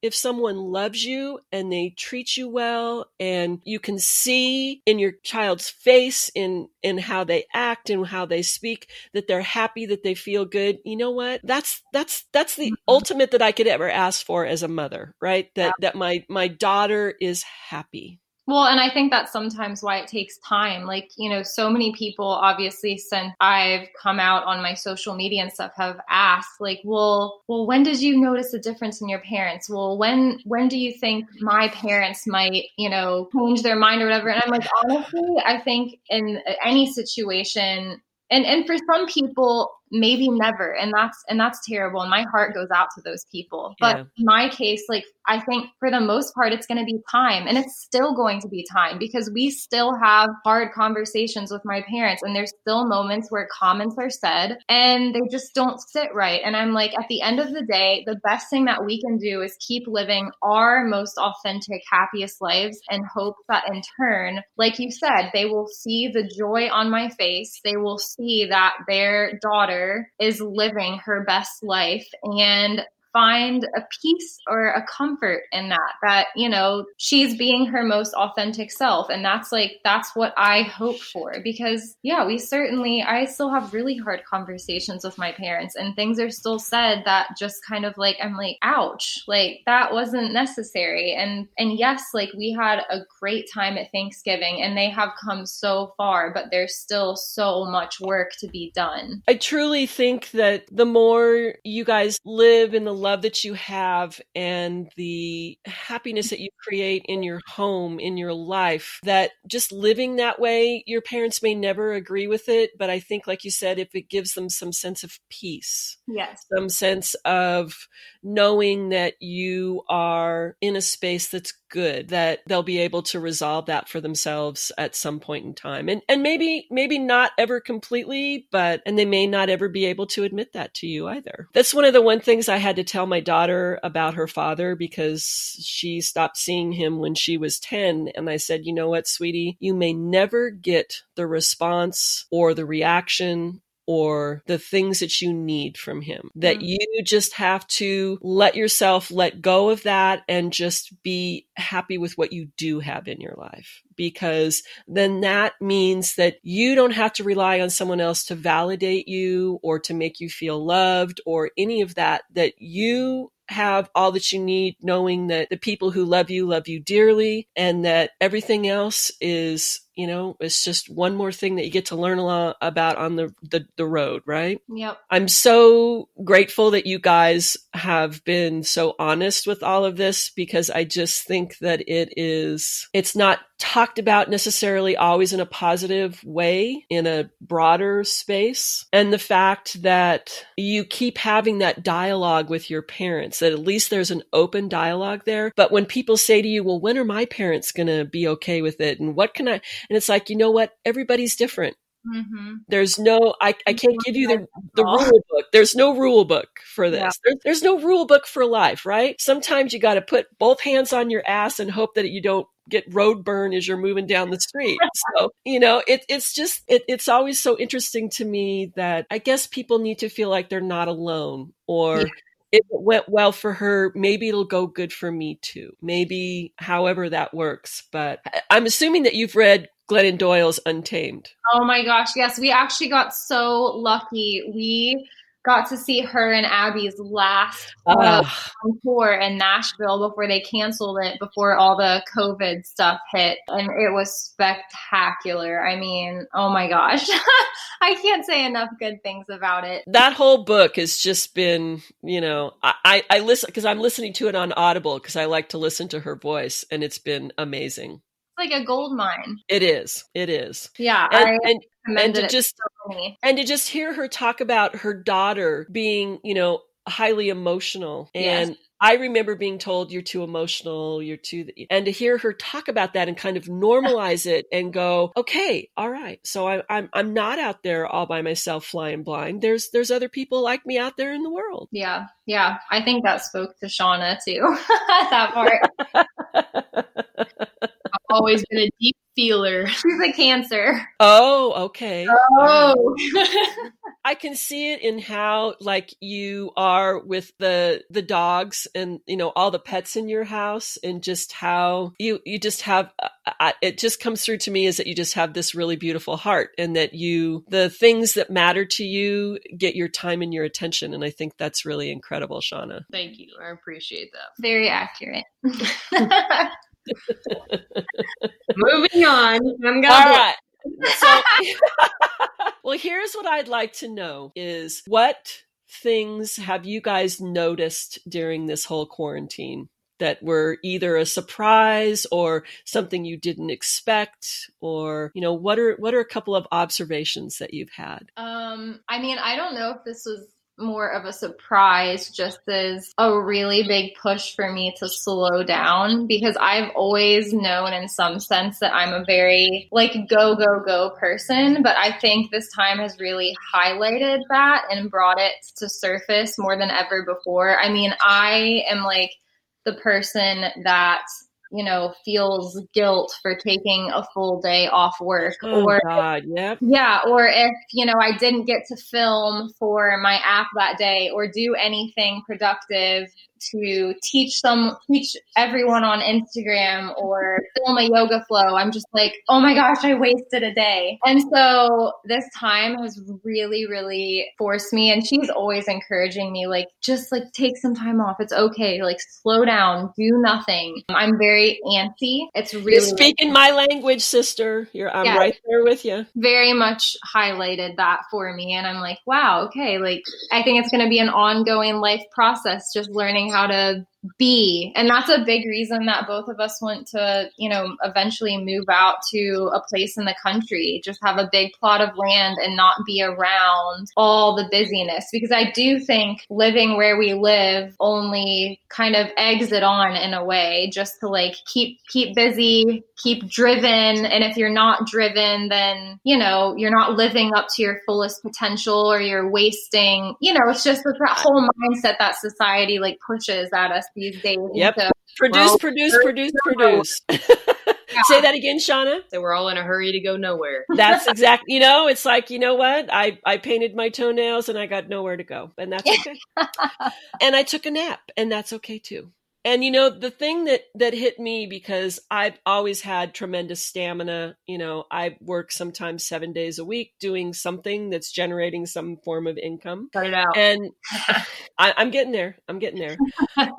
If someone loves you and they treat you well and you can see in your child's face in in how they act and how they speak that they're happy that they feel good you know what? That's that's that's the Mhm. ultimate that i could ever ask for as a mother right? That that my my daughter is happy Well, and I think that's sometimes why it takes time. Like, you know, so many people, obviously, since I've come out on my social media and stuff, have asked, like, well, well, when did you notice a difference in your parents? Well, when when do you think my parents might, you know, change their mind or whatever? And I'm like, honestly, I think in any situation, and and for some people, maybe never, and that's and that's terrible. And my heart goes out to those people. But Yeah. in my case, like I think for the most part, it's going to be time, and it's still going to be time because we still have hard conversations with my parents, and there's still moments where comments are said and they just don't sit right. And I'm like, at the end of the day, the best thing that we can do is keep living our most authentic, happiest lives, and hope that in turn, like you said, they will see the joy on my face. They will see that their daughter is living her best life and find a peace or a comfort in that that you know she's being her most authentic self. And that's like that's what i hope for because yeah we certainly i still have really hard conversations with my parents and things are still said that just kind of like i'm like ouch. Like that wasn't necessary. And and yes like we had a great time at thanksgiving and they have come so far but there's still so much work to be done. I truly think that the more you guys live in the love that you have and the happiness that you create in your home, in your life, that just living that way, your parents may never agree with it. But I think, like you said, if it gives them some sense of peace, yes, some sense of knowing that you are in a space that's good that they'll be able to resolve that for themselves at some point in time. And and maybe maybe not ever completely but and they may not ever be able to admit that to you either. That's one of the one things i had to tell my daughter about her father because she stopped seeing him when she was 10 and i said you know what sweetie? You may never get the response or the reaction or the things that you need from him. That mm-hmm. you just have to let yourself let go of that and just be happy with what you do have in your life. Because then that means that you don't have to rely on someone else to validate you or to make you feel loved or any of that, that you have all that you need, knowing that the people who love you love you dearly and that everything else is you know it's just one more thing that you get to learn a lot about on the, the, the road right? Yep. I'm so grateful that you guys have been so honest with all of this because i just think that it is it's not talked about necessarily always in a positive way in a broader space. And the fact that you keep having that dialogue with your parents that at least there's an open dialogue there. But when people say to you well when are my parents going to be okay with it? And what can i and it's like, you know what? Everybody's different. Mm-hmm. There's no, I, I can't give you the, the rule book. There's no rule book for this. Yeah. There, there's no rule book for life, right? Sometimes you got to put both hands on your ass and hope that you don't get road burn as you're moving down the street. [LAUGHS] so, you know, it, it's just, it, it's always so interesting to me that I guess people need to feel like they're not alone or, yeah if it went well for her, maybe it'll go good for me too. Maybe however that works. But I'm assuming that you've read Glennon Doyle's Untamed. Oh my gosh, yes. We actually got so lucky. We got to see her and Abby's last uh, tour in Nashville before they canceled it before all the COVID stuff hit. And it was spectacular. I mean, oh my gosh. [LAUGHS] I can't say enough good things about it. That whole book has just been, you know, I, I, I listen because I'm listening to it on Audible because I like to listen to her voice and it's been amazing like a gold mine. It is. It is. Yeah. And, and, and to just so and to just hear her talk about her daughter being, you know, highly emotional and yes. I remember being told you're too emotional, you're too, and to hear her talk about that and kind of normalize it and go, okay, all right. So I, I'm, I'm not out there all by myself flying blind. There's, there's other people like me out there in the world. Yeah. Yeah. I think that spoke to Shauna too, [LAUGHS] that part. [LAUGHS] always been a deep feeler. [LAUGHS] She's a cancer. Oh, okay. Oh. [LAUGHS] I can see it in how like you are with the the dogs and you know all the pets in your house and just how you you just have uh, uh, it just comes through to me is that you just have this really beautiful heart and that you the things that matter to you get your time and your attention and I think that's really incredible, Shauna. Thank you. I appreciate that. Very accurate. [LAUGHS] Moving on. I'm going All right. So, [LAUGHS] well, here's what I'd like to know is what things have you guys noticed during this whole quarantine that were either a surprise or something you didn't expect or you know what are what are a couple of observations that you've had um i mean i don't know if this was more of a surprise just as a really big push for me to slow down because I've always known in some sense that I'm a very like go go go person but I think this time has really highlighted that and brought it to surface more than ever before. I mean, I am like the person that you know, feels guilt for taking a full day off work oh, or God, yep. yeah, or if, you know, I didn't get to film for my app that day or do anything productive to teach some teach everyone on Instagram or film a yoga flow. I'm just like, oh my gosh, I wasted a day. And so this time has really, really forced me. And she's always encouraging me, like, just like take some time off. It's okay. Like slow down, do nothing. I'm very antsy. It's really You're speaking my language, sister. You're I'm Yeah. right there with you. very much highlighted that for me and i'm like wow okay like i think it's going to be an ongoing life process just learning how to be. And that's a big reason that both of us want to you know eventually move out to a place in the country just have a big plot of land and not be around all the busyness. Because i do think living where we live only kind of eggs it on in a way just to like keep keep busy keep driven. And if you're not driven then you know you're not living up to your fullest potential or you're wasting you know it's just that whole mindset that society like pushes at us these days Yep. into- Produce, Well, produce, there- produce, produce. [LAUGHS] Say that again, Shauna. we're all in a hurry to go nowhere. [LAUGHS] That's exactly. You know, it's like you know what? I I painted my toenails and I got nowhere to go, and that's okay. and I took a nap, and that's okay too. And you know, the thing that that hit me because I've always had tremendous stamina. You know, I work sometimes seven days a week doing something that's generating some form of income. Cut it out. and I, I'm getting there. I'm getting there.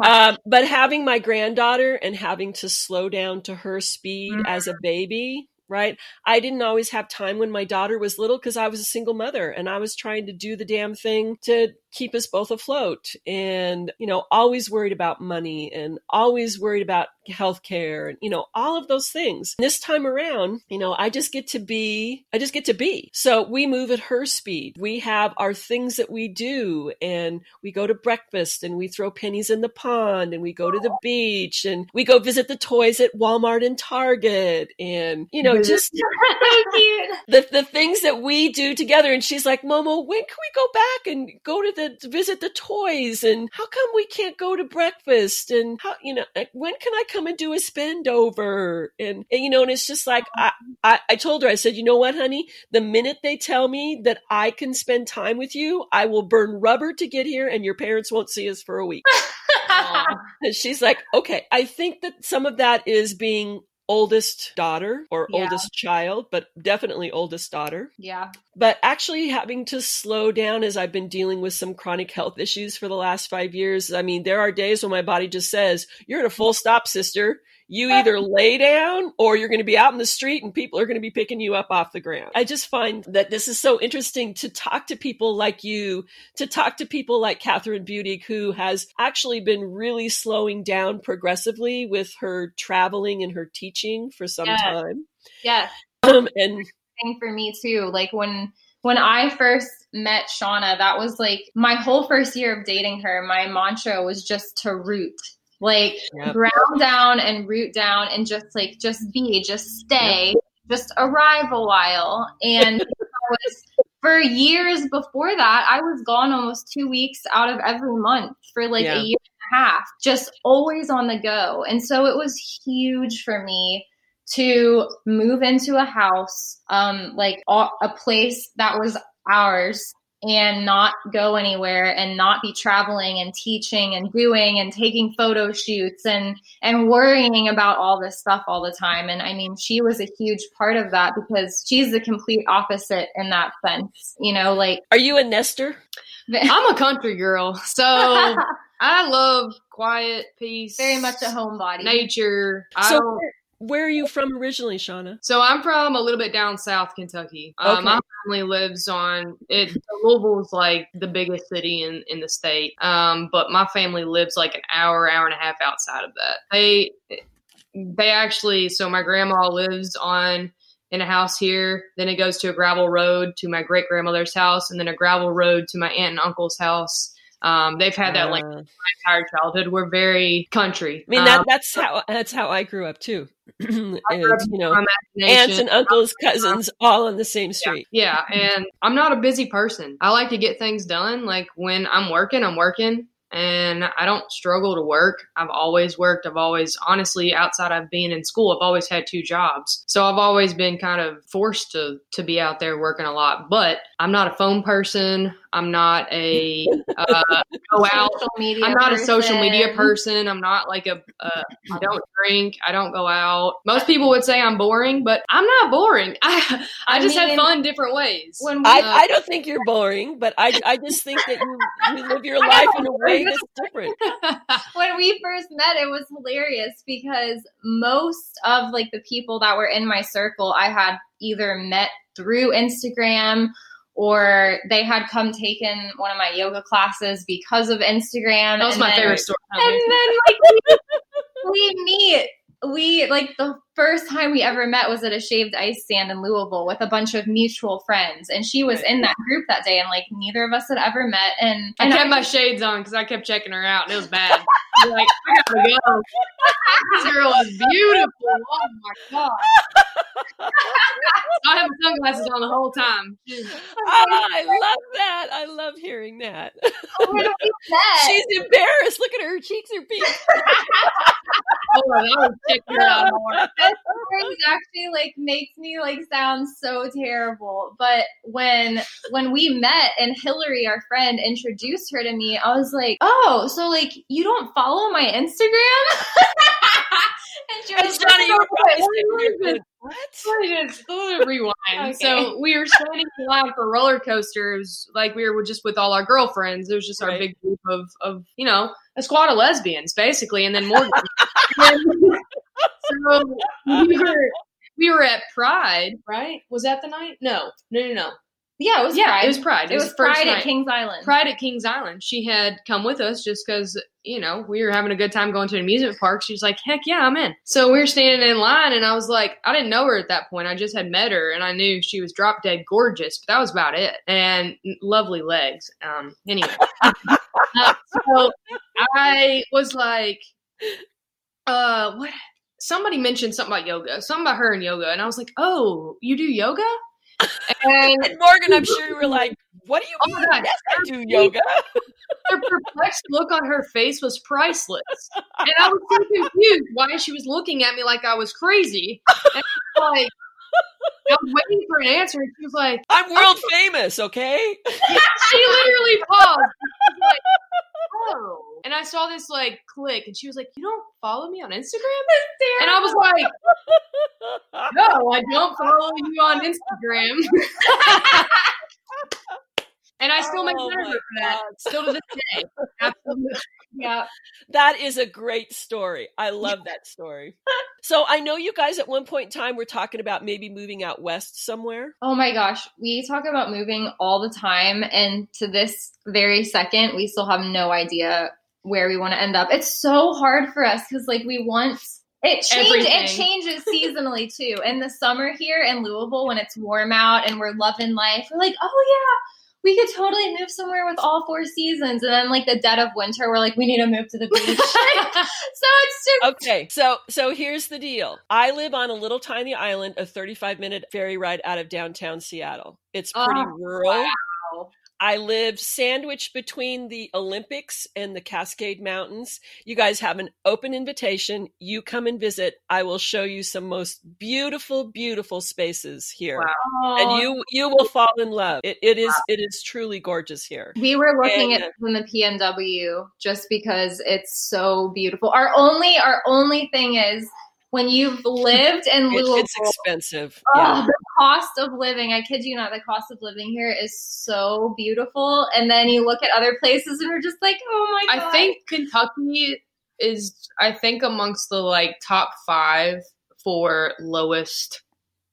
um, [LAUGHS] but having my granddaughter and having to slow down to her speed as a baby, right? I didn't always have time when my daughter was little because I was a single mother and I was trying to do the damn thing to keep us both afloat and you know always worried about money and always worried about healthcare and you know all of those things. This time around you know i just get to be i just get to be. So we move at her speed. We have our things that we do and we go to breakfast and we throw pennies in the pond and we go to the beach and we go visit the toys at walmart and target and you know just [LAUGHS] [LAUGHS] the, the things that we do together. And she's like momo when can we go back and go to the to visit the toys? And how come we can't go to breakfast? And how you know when can i come and do a spend over. And, and you know and it's just like I, I i told her i said you know what honey? The minute they tell me that i can spend time with you i will burn rubber to get here and your parents won't see us for a week. [LAUGHS] And she's like okay. I think that some of that is being oldest daughter or Yeah. oldest child but definitely oldest daughter yeah but actually having to slow down as I've been dealing with some chronic health issues for the last five years. I mean, there are days when my body just says, You're at a full stop, sister. You either lay down or you're going to be out in the street and people are going to be picking you up off the ground. I just find that this is so interesting to talk to people like you, to talk to people like Kathryn Budig, who has actually been really slowing down progressively with her traveling and her teaching for some Yes. time. Yeah. Um, and thing for me too. Like when when I first met Shauna, that was like my whole first year of dating her. My mantra was just to root, like Yep. ground down and root down, and just like just be, just stay, just arrive a while. And [LAUGHS] I was for years before that, I was gone almost two weeks out of every month for like Yeah. a year and a half, just always on the go. And so it was huge for me to move into a house, um, like a a place that was ours and not go anywhere and not be traveling and teaching and doing and taking photo shoots and and worrying about all this stuff all the time and i mean she was a huge part of that because she's the complete opposite in that sense you know like are you a nester? I'm a country girl, so [LAUGHS] I love quiet, peace, very much a homebody nature. I So don't- where, are you from originally, Shauna? So I'm from a little bit down south Kentucky. Uh, Okay. My family lives on it. Louisville's like the biggest city in in the state, um, but my family lives like an hour, hour and a half outside of that. They they actually. So my grandma lives on in a house here. Then it goes to a gravel road to my great grandmother's house, and then a gravel road to my aunt and uncle's house. Um, they've had that like Uh, my entire childhood. We're very country. I mean that Um, that's how that's how I grew up too. [CLEARS THROAT] I grew up It's, you know, aunts and uncles, cousins, all on the same street. Yeah, and I'm not a busy person. I like to get things done. Like when I'm working, I'm working, and I don't struggle to work. I've always worked. I've always, honestly, outside of being in school, I've always had two jobs. So I've always been kind of forced to to be out there working a lot. But I'm not a phone person. I'm not a uh, go [LAUGHS] out. Social media I'm not a social media person. person. I'm not like a. Uh, I don't drink. I don't go out. Most people would say I'm boring, but I'm not boring. [LAUGHS] I I, I just have fun different ways. When we, I, Uh, I don't think you're boring, but I, I just think that you, you live your [LAUGHS] life in a way that's different. when we first met, it was hilarious because most of like the people that were in my circle, I had either met through Instagram or they had come taken one of my yoga classes because of Instagram. that was my then- favorite story. And then like we, we meet. We like the first time we ever met was at a shaved ice stand in Louisville with a bunch of mutual friends, and she was in that group that day, and like neither of us had ever met. And I kept I my shades on because I kept checking her out, and it was bad. I'm like, I gotta go. This girl is beautiful. Oh my god! I have sunglasses on the whole time. Ah, I love that. I love hearing that. when we [LAUGHS] met, She's embarrassed. Look at her. Her cheeks are pink. [LAUGHS] Oh, I was checking her out more. this story actually like makes me like sound so terrible. But when when we met and Hillary, our friend, introduced her to me, I was like, "Oh, so like you don't follow my Instagram?" [LAUGHS] and she was It's not even What? What? Just a little rewind. [LAUGHS] Okay. So we were standing in line for roller coasters, like we were just with all our girlfriends. It was just our Right. big group of, of you know, a squad of lesbians, basically, and then Morgan. [LAUGHS] [LAUGHS] so we were we were at Pride, right? Was that the night? No, no, no, no. Yeah, it was yeah, Pride. it was Pride. It was the first Pride night. at Kings Island. Pride at Kings Island. She had come with us just because, you know, we were having a good time going to an amusement park. She was like, heck yeah, I'm in. So we were standing in line, and I was like, I didn't know her at that point. I just had met her, and I knew she was drop dead gorgeous, but that was about it. And lovely legs. Um, anyway. [LAUGHS] Uh, so I was like, uh, what? Somebody mentioned something about yoga, something about her and yoga, and I was like, "Oh, you do yoga?" And And Morgan, I'm sure you were like, what do you Oh mean? God. Yes, I do yoga. the perplexed look on her face was priceless. [LAUGHS] And I was so confused why she was looking at me like I was crazy. And I was like, I was waiting for an answer, and she was like, I'm world oh. famous, okay? she literally paused. She was like, oh. And I saw this like click, and she was like, You don't follow me on Instagram? And I was like, [LAUGHS] No, I don't follow you on Instagram. [LAUGHS] and I still make Oh fun of her for that. Still to this day. Absolutely. Yeah. [LAUGHS] That is a great story. I love that story. So I know you guys at one point in time were talking about maybe moving out west somewhere. Oh my gosh, we talk about moving all the time, and to this very second, we still have no idea where we want to end up. It's so hard for us because like we want it change it changes seasonally too. In the summer here in Louisville, when it's warm out and we're loving life, we're like, oh yeah. We could totally move somewhere with all four seasons, and then like the dead of winter, we're like, we need to move to the beach. [LAUGHS] [LAUGHS] so it's Okay, so so here's the deal. I live on a little tiny island, a 35 minute ferry ride out of downtown Seattle. It's pretty Oh, rural. wow. I live sandwiched between the Olympics and the Cascade Mountains. You guys have an open invitation. You come and visit. I will show you some most beautiful, beautiful spaces here. Wow. And you you will fall in love. It, it is it is truly gorgeous here. We were looking And, at from the PNW just because it's so beautiful. Our only our only thing is when you've lived in It- Louisville, it's expensive. oh, the cost of living, I kid you not, the cost of living here is so beautiful. And then you look at other places and we're just like, oh my god. I think Kentucky is, I think, amongst the like top five for lowest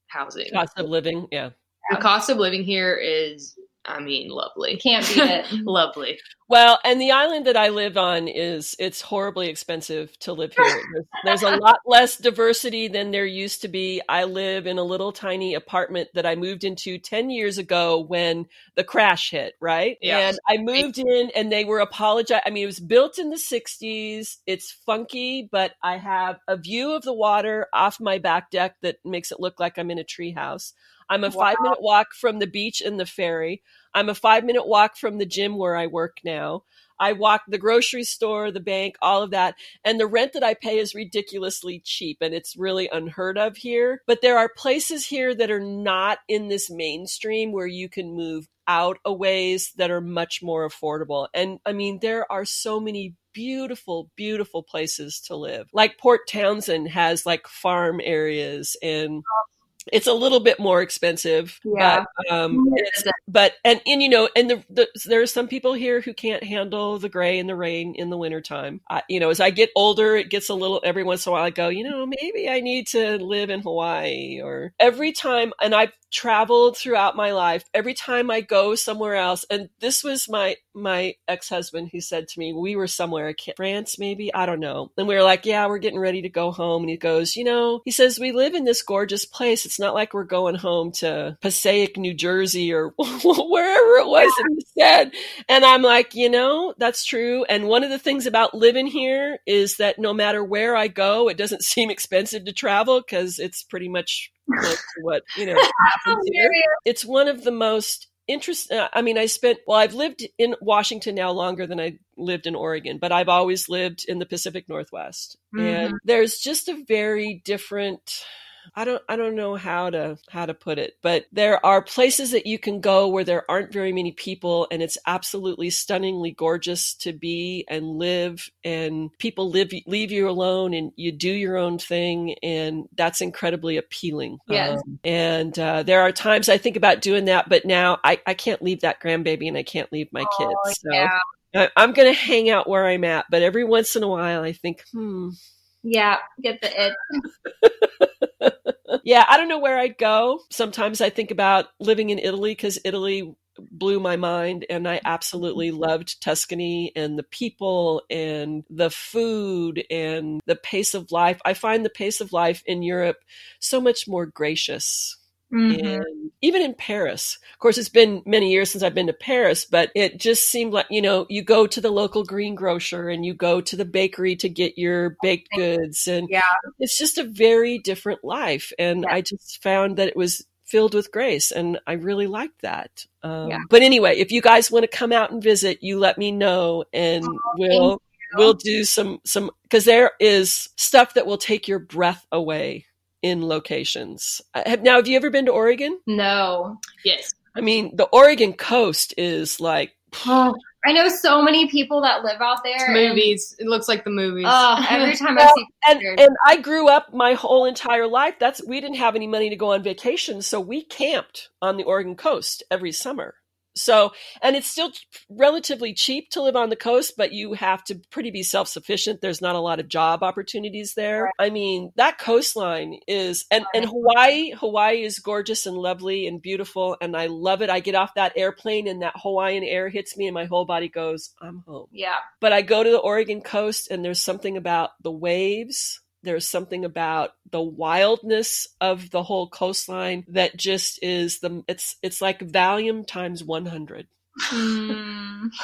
housing. Cost of living. Yeah. The cost of living here is, I mean, lovely. can't beat it. [LAUGHS] Mm-hmm. Lovely. Well, and the island that I live on is it's horribly expensive to live here. There's, there's a lot less diversity than there used to be. I live in a little tiny apartment that I moved into 10 years ago when the crash hit, right? Yeah. And I moved in and they were apologize. I mean, it was built in the 60s. It's funky, but I have a view of the water off my back deck that makes it look like I'm in a treehouse. I'm a Wow. five minute walk from the beach and the ferry. I'm a five minute walk from the gym where I work now. I walk the grocery store, the bank, all of that. And the rent that I pay is ridiculously cheap and it's really unheard of here. But there are places here that are not in this mainstream where you can move out a ways that are much more affordable. And I mean, there are so many beautiful, beautiful places to live. Like Port Townsend has like farm areas and oh, it's a little bit more expensive Yeah. but um it's, but and and you know and the, the there are some people here who can't handle the gray and the rain in the wintertime I, you know as i get older it gets a little every once in a while i go you know maybe i need to live in hawaii or every time and i've traveled throughout my life every time i go somewhere else and this was my my ex-husband who said to me we were somewhere france maybe? I don't know. And we were like yeah we're getting ready to go home. And he goes you know he says we live in this gorgeous place. It's not like we're going home to passaic new jersey or [LAUGHS] wherever it was that he said. And i'm like you know that's true. And one of the things about living here is that no matter where i go it doesn't [LAUGHS] seem expensive to travel because it's pretty much what you know [LAUGHS] it's one of the most interesting uh, i mean i spent well i've lived in washington now longer than i lived in oregon but i've always lived in the pacific northwest. And mm-hmm. there's just a very different I don't I don't know how to how to put it, but there are places that you can go where there aren't very many people and it's absolutely stunningly gorgeous to be and live and people live leave you alone and you do your own thing and that's incredibly appealing. Yes. Um, and uh, there are times I think about doing that, but now I, I can't leave that grandbaby and I can't leave my Oh, kids. So yeah. I, I'm going to hang out where I'm at, but every once in a while I think, hmm, Yeah. Get the it. [LAUGHS] yeah, I don't know where I'd go. Sometimes I think about living in Italy because Italy blew my mind and I mm-hmm. absolutely loved Tuscany and the people and the food and the pace of life. I find the pace of life in Europe so much more gracious. Mhm. And even in Paris, of course, it's been many years since I've been to Paris, but it just seemed like, you know, you go to the local greengrocer and you go to the bakery to get your baked goods. And Yeah. it's just a very different life. And Yeah. I just found that it was filled with grace and I really liked that. Um, Yeah. But anyway, if you guys want to come out and visit, you let me know and we'll, we'll do some, some, cause there is stuff that will take your breath away in locations. Uh, Now, have you ever been to Oregon? No. Yes. I mean, the Oregon coast is like, Oh, I know so many people that live out there. It's and- movies. It looks like the movies. Oh, [LAUGHS] every time I see and and I grew up my whole entire life. That's we didn't have any money to go on vacation, so we camped on the Oregon coast every summer. So, and it's still relatively cheap to live on the coast, but you have to pretty be self sufficient. There's not a lot of job opportunities there. I mean, that coastline is, and, and Hawaii, Hawaii is gorgeous and lovely and beautiful. And I love it. I get off that airplane and that Hawaiian air hits me and my whole body goes, I'm home yeah. but I go to the Oregon coast and there's something about the waves. There's something about the wildness of the whole coastline that just is the it's it's like Valium times 100. Mm. [LAUGHS]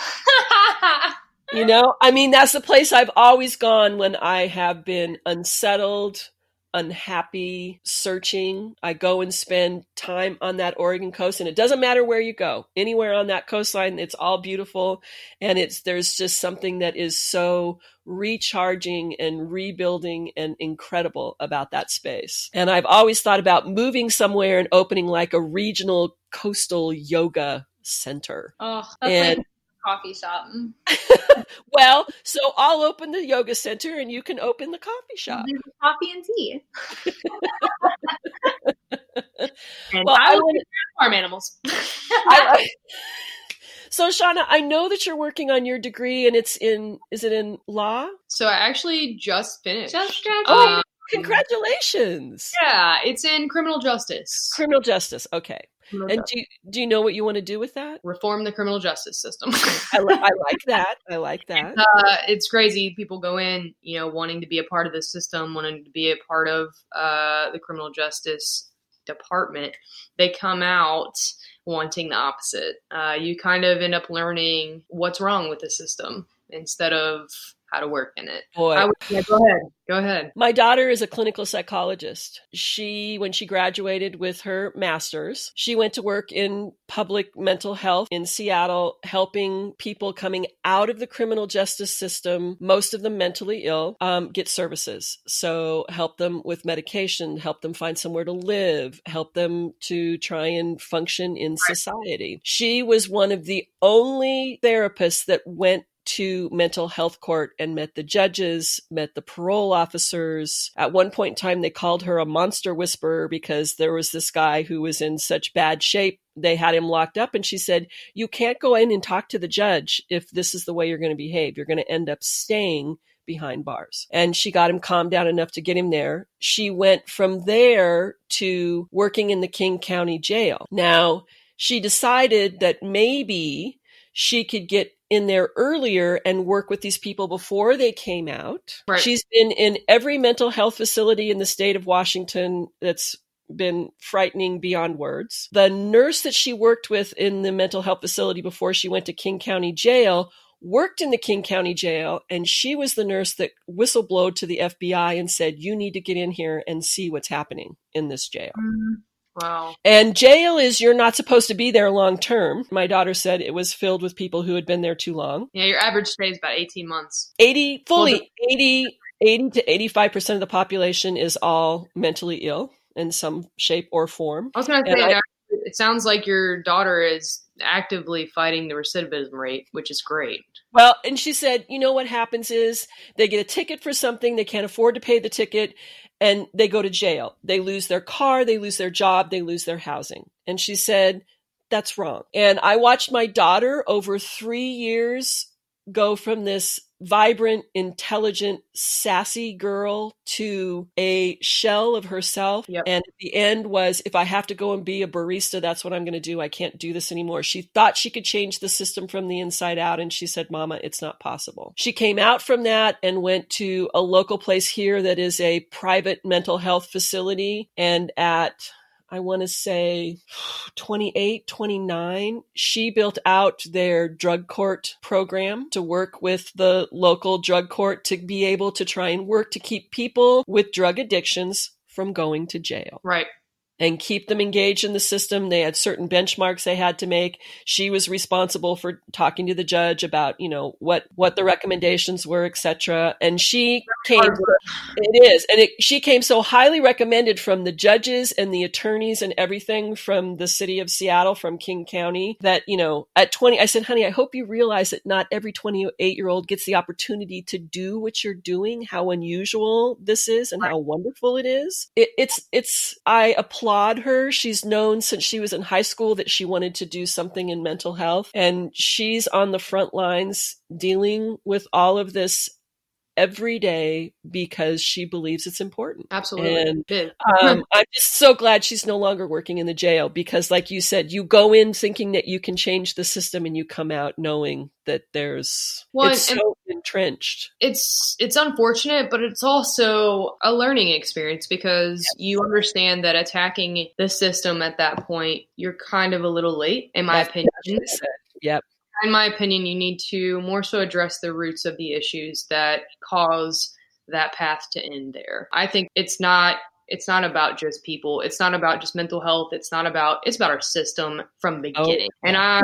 You know, I mean that's the place I've always gone when I have been unsettled, unhappy, searching. I go and spend time on that Oregon coast and it doesn't matter where you go. Anywhere on that coastline, it's all beautiful and it's there's just something that is so recharging and rebuilding and incredible about that space. And I've always thought about moving somewhere and opening like a regional coastal yoga center. oh, that's And- like coffee shop. [LAUGHS] Well, so I'll open the yoga center and you can open the coffee shop. There's coffee and tea. [LAUGHS] and Well, I I look wanna- farm animals. [LAUGHS] I, so Shauna, I know that you're working on your degree and it's in is it in law? so I actually just finished. Just graduated. Oh, Congratulations. yeah, it's in criminal justice. Criminal justice. Okay. Criminal And justice. do you, do you know what you want to do with that? reform the criminal justice system. [LAUGHS] I, li- I like that. I like that. uh, it's crazy. People go in, you know, wanting to be a part of the system, wanting to be a part of uh, the criminal justice department. They come out wanting the opposite. Uh, you kind of end up learning what's wrong with the system instead of how to work in it. Boy, I would, yeah, go ahead. Go ahead. My daughter is a clinical psychologist. She, when she graduated with her master's, she went to work in public mental health in Seattle, helping people coming out of the criminal justice system, most of them mentally ill, um, get services. So help them with medication, help them find somewhere to live, help them to try and function in society. She was one of the only therapists that went to mental health court and met the judges, met the parole officers. At one point in time, they called her a monster whisperer because there was this guy who was in such bad shape. They had him locked up, and she said, You can't go in and talk to the judge if this is the way you're going to behave. You're going to end up staying behind bars. And she got him calmed down enough to get him there. She went from there to working in the King County Jail. Now, she decided that maybe she could get in there earlier and work with these people before they came out. Right. She's been in every mental health facility in the state of Washington that's been frightening beyond words. The nurse that she worked with in the mental health facility before she went to King County Jail worked in the King County Jail, and she was the nurse that whistleblowed to the FBI and said, You need to get in here and see what's happening in this jail. Mm-hmm. Wow. And jail is you're not supposed to be there long term. My daughter said it was filled with people who had been there too long. Yeah, your average stay is about 18 months. 80 fully well, the- 80 80 to 85% of the population is all mentally ill in some shape or form. I was going to say I, it sounds like your daughter is actively fighting the recidivism rate, which is great. Well, and she said, you know what happens is they get a ticket for something, they can't afford to pay the ticket, and they go to jail. They lose their car, they lose their job, they lose their housing. And she said, that's wrong. And I watched my daughter over three years go from this vibrant, intelligent, sassy girl to a shell of herself. Yep. And the end was, if I have to go and be a barista, that's what I'm going to do. I can't do this anymore. She thought she could change the system from the inside out. And she said, Mama, it's not possible. She came out from that and went to a local place here that is a private mental health facility. And at I want to say 28, 29, she built out their drug court program to work with the local drug court to be able to try and work to keep people with drug addictions from going to jail. Right and keep them engaged in the system. They had certain benchmarks they had to make. She was responsible for talking to the judge about, you know, what what the recommendations were, etc. And she came. It is, and it, she came so highly recommended from the judges and the attorneys and everything from the city of Seattle, from King County, that you know, at twenty, I said, honey, I hope you realize that not every twenty-eight year old gets the opportunity to do what you're doing. How unusual this is, and how wonderful it is. It, it's it's I applaud applaud her. She's known since she was in high school that she wanted to do something in mental health. And she's on the front lines dealing with all of this every day because she believes it's important. Absolutely. And um, [LAUGHS] I'm just so glad she's no longer working in the jail because, like you said, you go in thinking that you can change the system and you come out knowing that there's well, it's so entrenched. It's it's unfortunate, but it's also a learning experience because you understand that attacking the system at that point, you're kind of a little late, in my That's opinion. Yep in my opinion, you need to more so address the roots of the issues that cause that path to end there. I think it's not it's not about just people. It's not about just mental health. It's not about it's about our system from the oh, beginning. Oh. And I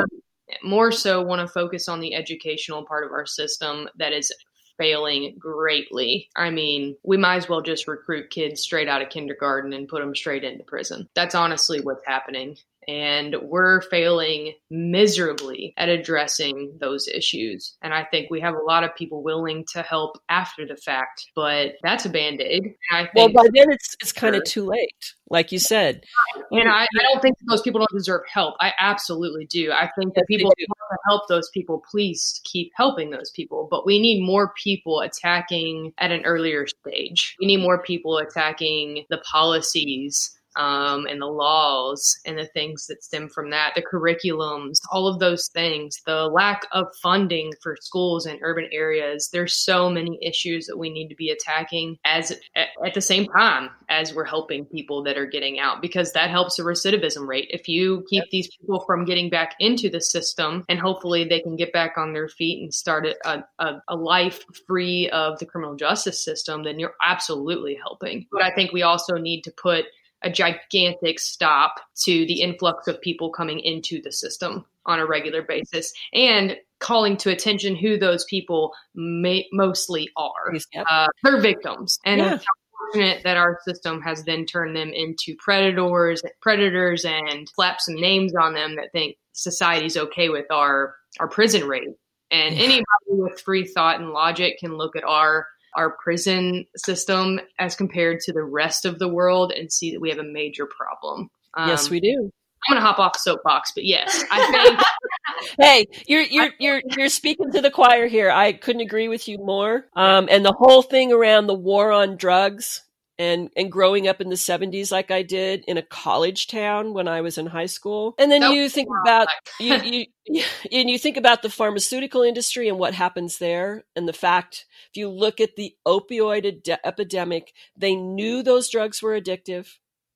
more so want to focus on the educational part of our system that is failing greatly. I mean, we might as well just recruit kids straight out of kindergarten and put them straight into prison. That's honestly what's happening and we're failing miserably at addressing those issues. And I think we have a lot of people willing to help after the fact, but that's a band aid. Well, by then it's it's kind of too late, like you said. And I, I, don't think those people don't deserve help. I absolutely do. I think that people want to help those people, please keep helping those people. But we need more people attacking at an earlier stage. We need more people attacking the policies um, and the laws and the things that stem from that, the curriculums, all of those things, the lack of funding for schools in urban areas. There's so many issues that we need to be attacking as at, the same time as we're helping people that are getting out because that helps the recidivism rate. If you keep these people from getting back into the system and hopefully they can get back on their feet and start a, a, a life free of the criminal justice system, then you're absolutely helping. But I think we also need to put a gigantic stop to the influx of people coming into the system on a regular basis and calling to attention who those people may, mostly are. Yep. Uh, they're victims. And yeah. it's unfortunate that our system has then turned them into predators, predators and slapped some names on them that think society's okay with our, our prison rate. And yeah. anybody with free thought and logic can look at our our prison system as compared to the rest of the world and see that we have a major problem. Um, yes, we do. I'm gonna hop off the soapbox, but yes, I [LAUGHS] think. hey, you're you're you're you're speaking to the choir here. I couldn't agree with you more. Um, and the whole thing around the war on drugs and and growing up in the 70s like I did in a college town when I was in high school. And then nope. you think about [LAUGHS] you, you and you think about the pharmaceutical industry and what happens there and the fact if you look at the opioid ad- epidemic, they knew those drugs were addictive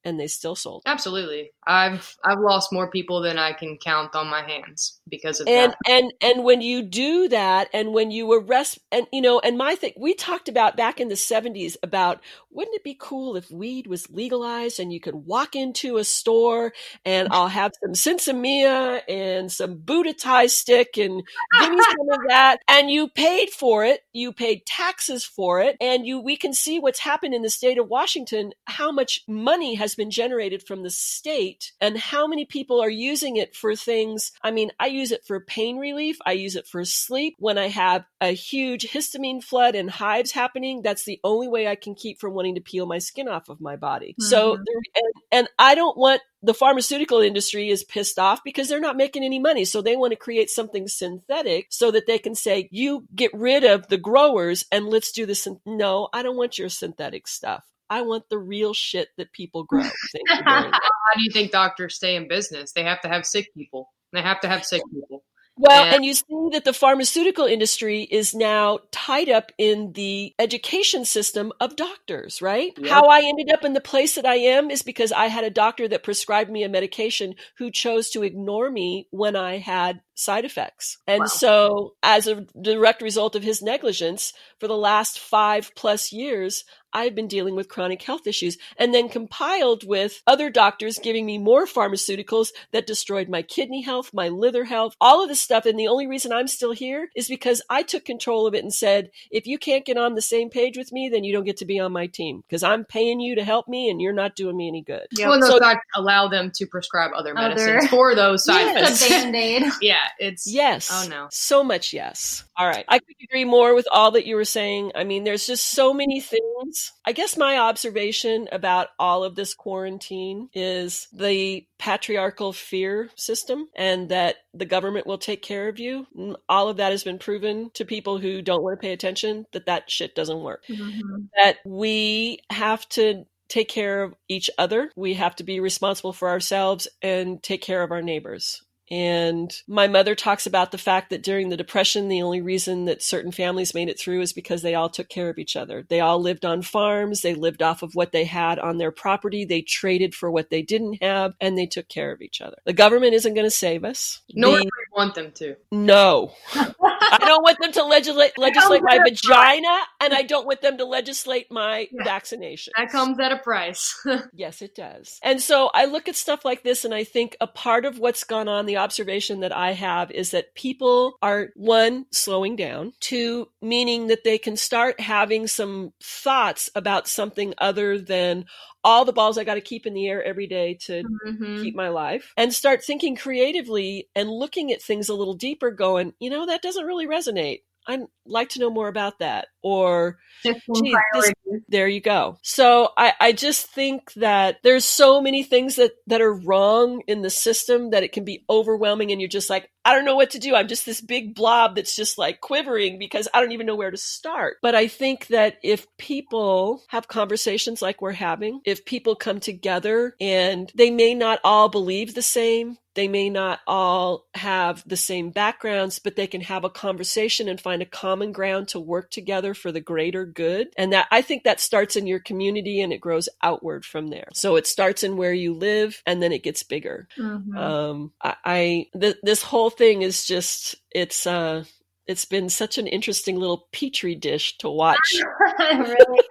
and they still sold. Absolutely. I've I've lost more people than I can count on my hands because of and, that. And and when you do that and when you arrest and you know and my thing we talked about back in the 70s about wouldn't it be cool if weed was legalized and you could walk into a store and I'll have some sinsemilla and some Buddha Thai stick and give me some of that [LAUGHS] and you paid for it, you paid taxes for it and you we can see what's happened in the state of Washington how much money has been generated from the state and how many people are using it for things. I mean, I use it for pain relief. I use it for sleep. When I have a huge histamine flood and hives happening, that's the only way I can keep from wanting to peel my skin off of my body. Mm-hmm. So, and, and I don't want the pharmaceutical industry is pissed off because they're not making any money. So they want to create something synthetic so that they can say, you get rid of the growers and let's do this. No, I don't want your synthetic stuff. I want the real shit that people [LAUGHS] grow. How do you think doctors stay in business? They have to have sick people. They have to have sick [LAUGHS] people. Well, and, and, you see that the pharmaceutical industry is now tied up in the education system of doctors, right? Yep. How I ended up in the place that I am is because I had a doctor that prescribed me a medication who chose to ignore me when I had side effects. And wow. so, as a direct result of his negligence, for the last five plus years, I've been dealing with chronic health issues and then compiled with other doctors giving me more pharmaceuticals that destroyed my kidney health, my liver health, all of this stuff. And the only reason I'm still here is because I took control of it and said, if you can't get on the same page with me, then you don't get to be on my team because I'm paying you to help me and you're not doing me any good. Yeah. Well, so, I allow them to prescribe other medicines other. for those side yes. effects. [LAUGHS] yeah, it's yes. Oh no, so much yes. All right, I could agree more with all that you were saying. I mean, there's just so many things I guess my observation about all of this quarantine is the patriarchal fear system and that the government will take care of you. All of that has been proven to people who don't want to pay attention that that shit doesn't work. Mm-hmm. That we have to take care of each other. We have to be responsible for ourselves and take care of our neighbors. And my mother talks about the fact that during the Depression, the only reason that certain families made it through is because they all took care of each other. They all lived on farms, they lived off of what they had on their property, they traded for what they didn't have, and they took care of each other. The government isn't going to save us. Nor do we want them to. No. I don't want them to legislate [LAUGHS] legislate my vagina, and I don't want them to legislate my yeah. vaccination. That comes at a price. [LAUGHS] yes, it does. And so I look at stuff like this, and I think a part of what's gone on, the observation that I have, is that people are one slowing down, two meaning that they can start having some thoughts about something other than all the balls I got to keep in the air every day to mm-hmm. keep my life and start thinking creatively and looking at things a little deeper, going, you know, that doesn't really resonate. I'd like to know more about that. Or Gee, this- there you go. So I, I just think that there's so many things that, that are wrong in the system that it can be overwhelming and you're just like, I don't know what to do. I'm just this big blob that's just like quivering because I don't even know where to start. But I think that if people have conversations like we're having, if people come together and they may not all believe the same, they may not all have the same backgrounds, but they can have a conversation and find a common ground to work together for the greater good. And that I think that starts in your community and it grows outward from there. So it starts in where you live and then it gets bigger. Mhm. Um, I, I th- this whole thing is just it's uh it's been such an interesting little petri dish to watch. [LAUGHS] really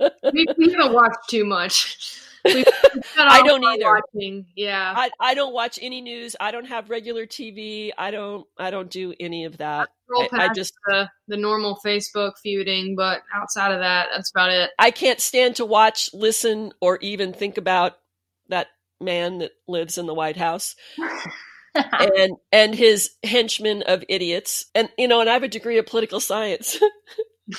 [LAUGHS] we, we haven't watched too much. [LAUGHS] I don't either. Watching. Yeah. I, I don't watch any news. I don't have regular TV. I don't I don't do any of that. I, I just the, the normal Facebook feuding, but outside of that, that's about it. I can't stand to watch, listen, or even think about that man that lives in the White House [LAUGHS] and and his henchmen of idiots. And you know, and I have a degree of political science.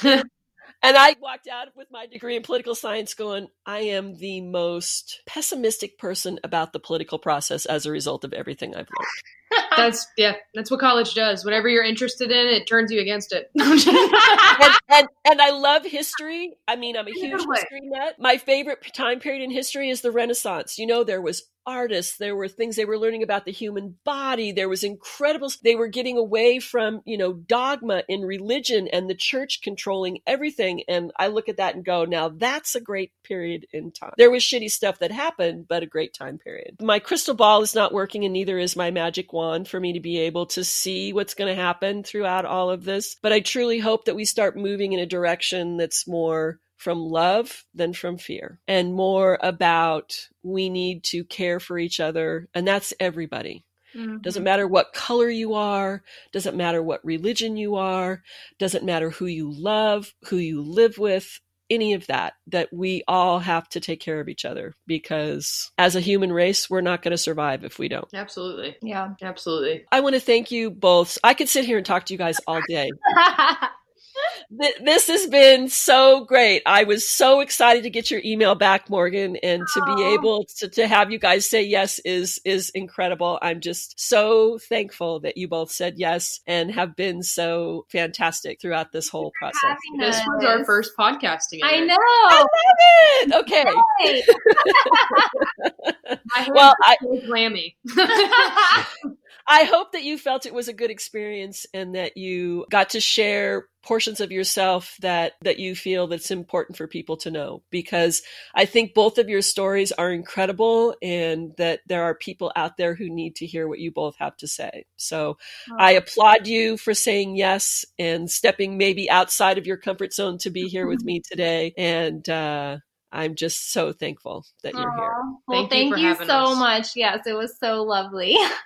[LAUGHS] And I walked out with my degree in political science going, I am the most pessimistic person about the political process as a result of everything I've learned. That's yeah, that's what college does. Whatever you're interested in, it turns you against it. [LAUGHS] and, and and I love history. I mean, I'm a huge Really? history nut. My favorite time period in history is the Renaissance. You know, there was artists, there were things they were learning about the human body. There was incredible. They were getting away from you know dogma in religion and the church controlling everything. And I look at that and go, now that's a great period in time. There was shitty stuff that happened, but a great time period. My crystal ball is not working, and neither is my magic for me to be able to see what's going to happen throughout all of this. But I truly hope that we start moving in a direction that's more from love than from fear and more about we need to care for each other. And that's everybody. Mhm. Doesn't matter what color you are, doesn't matter what religion you are, doesn't matter who you love, who you live with, any of that, that we all have to take care of each other because as a human race, we're not going to survive if we don't. Absolutely. Yeah. Absolutely. I want to thank you both. I could sit here and talk to you guys all day. [LAUGHS] Th- This has been so great. I was so excited to get your email back, Morgan, and to be able to, to have you guys say yes is is incredible. I'm just so thankful that you both said yes and have been so fantastic throughout this whole process. This was our first podcast together. I I know. love it. Okay. Right. [LAUGHS] [LAUGHS] My hands Well, I, are so clammy. [LAUGHS] I hope that you felt it was a good experience and that you got to share portions of yourself that that you feel that's important for people to know because I think both of your stories are incredible and that there are people out there who need to hear what you both have to say. So I applaud you for saying yes and stepping maybe outside of your comfort zone to be here with [LAUGHS] me today and uh I'm just so thankful that you're here. Well, Thank you thank for you, so us. much. Yes, it was so lovely. [LAUGHS]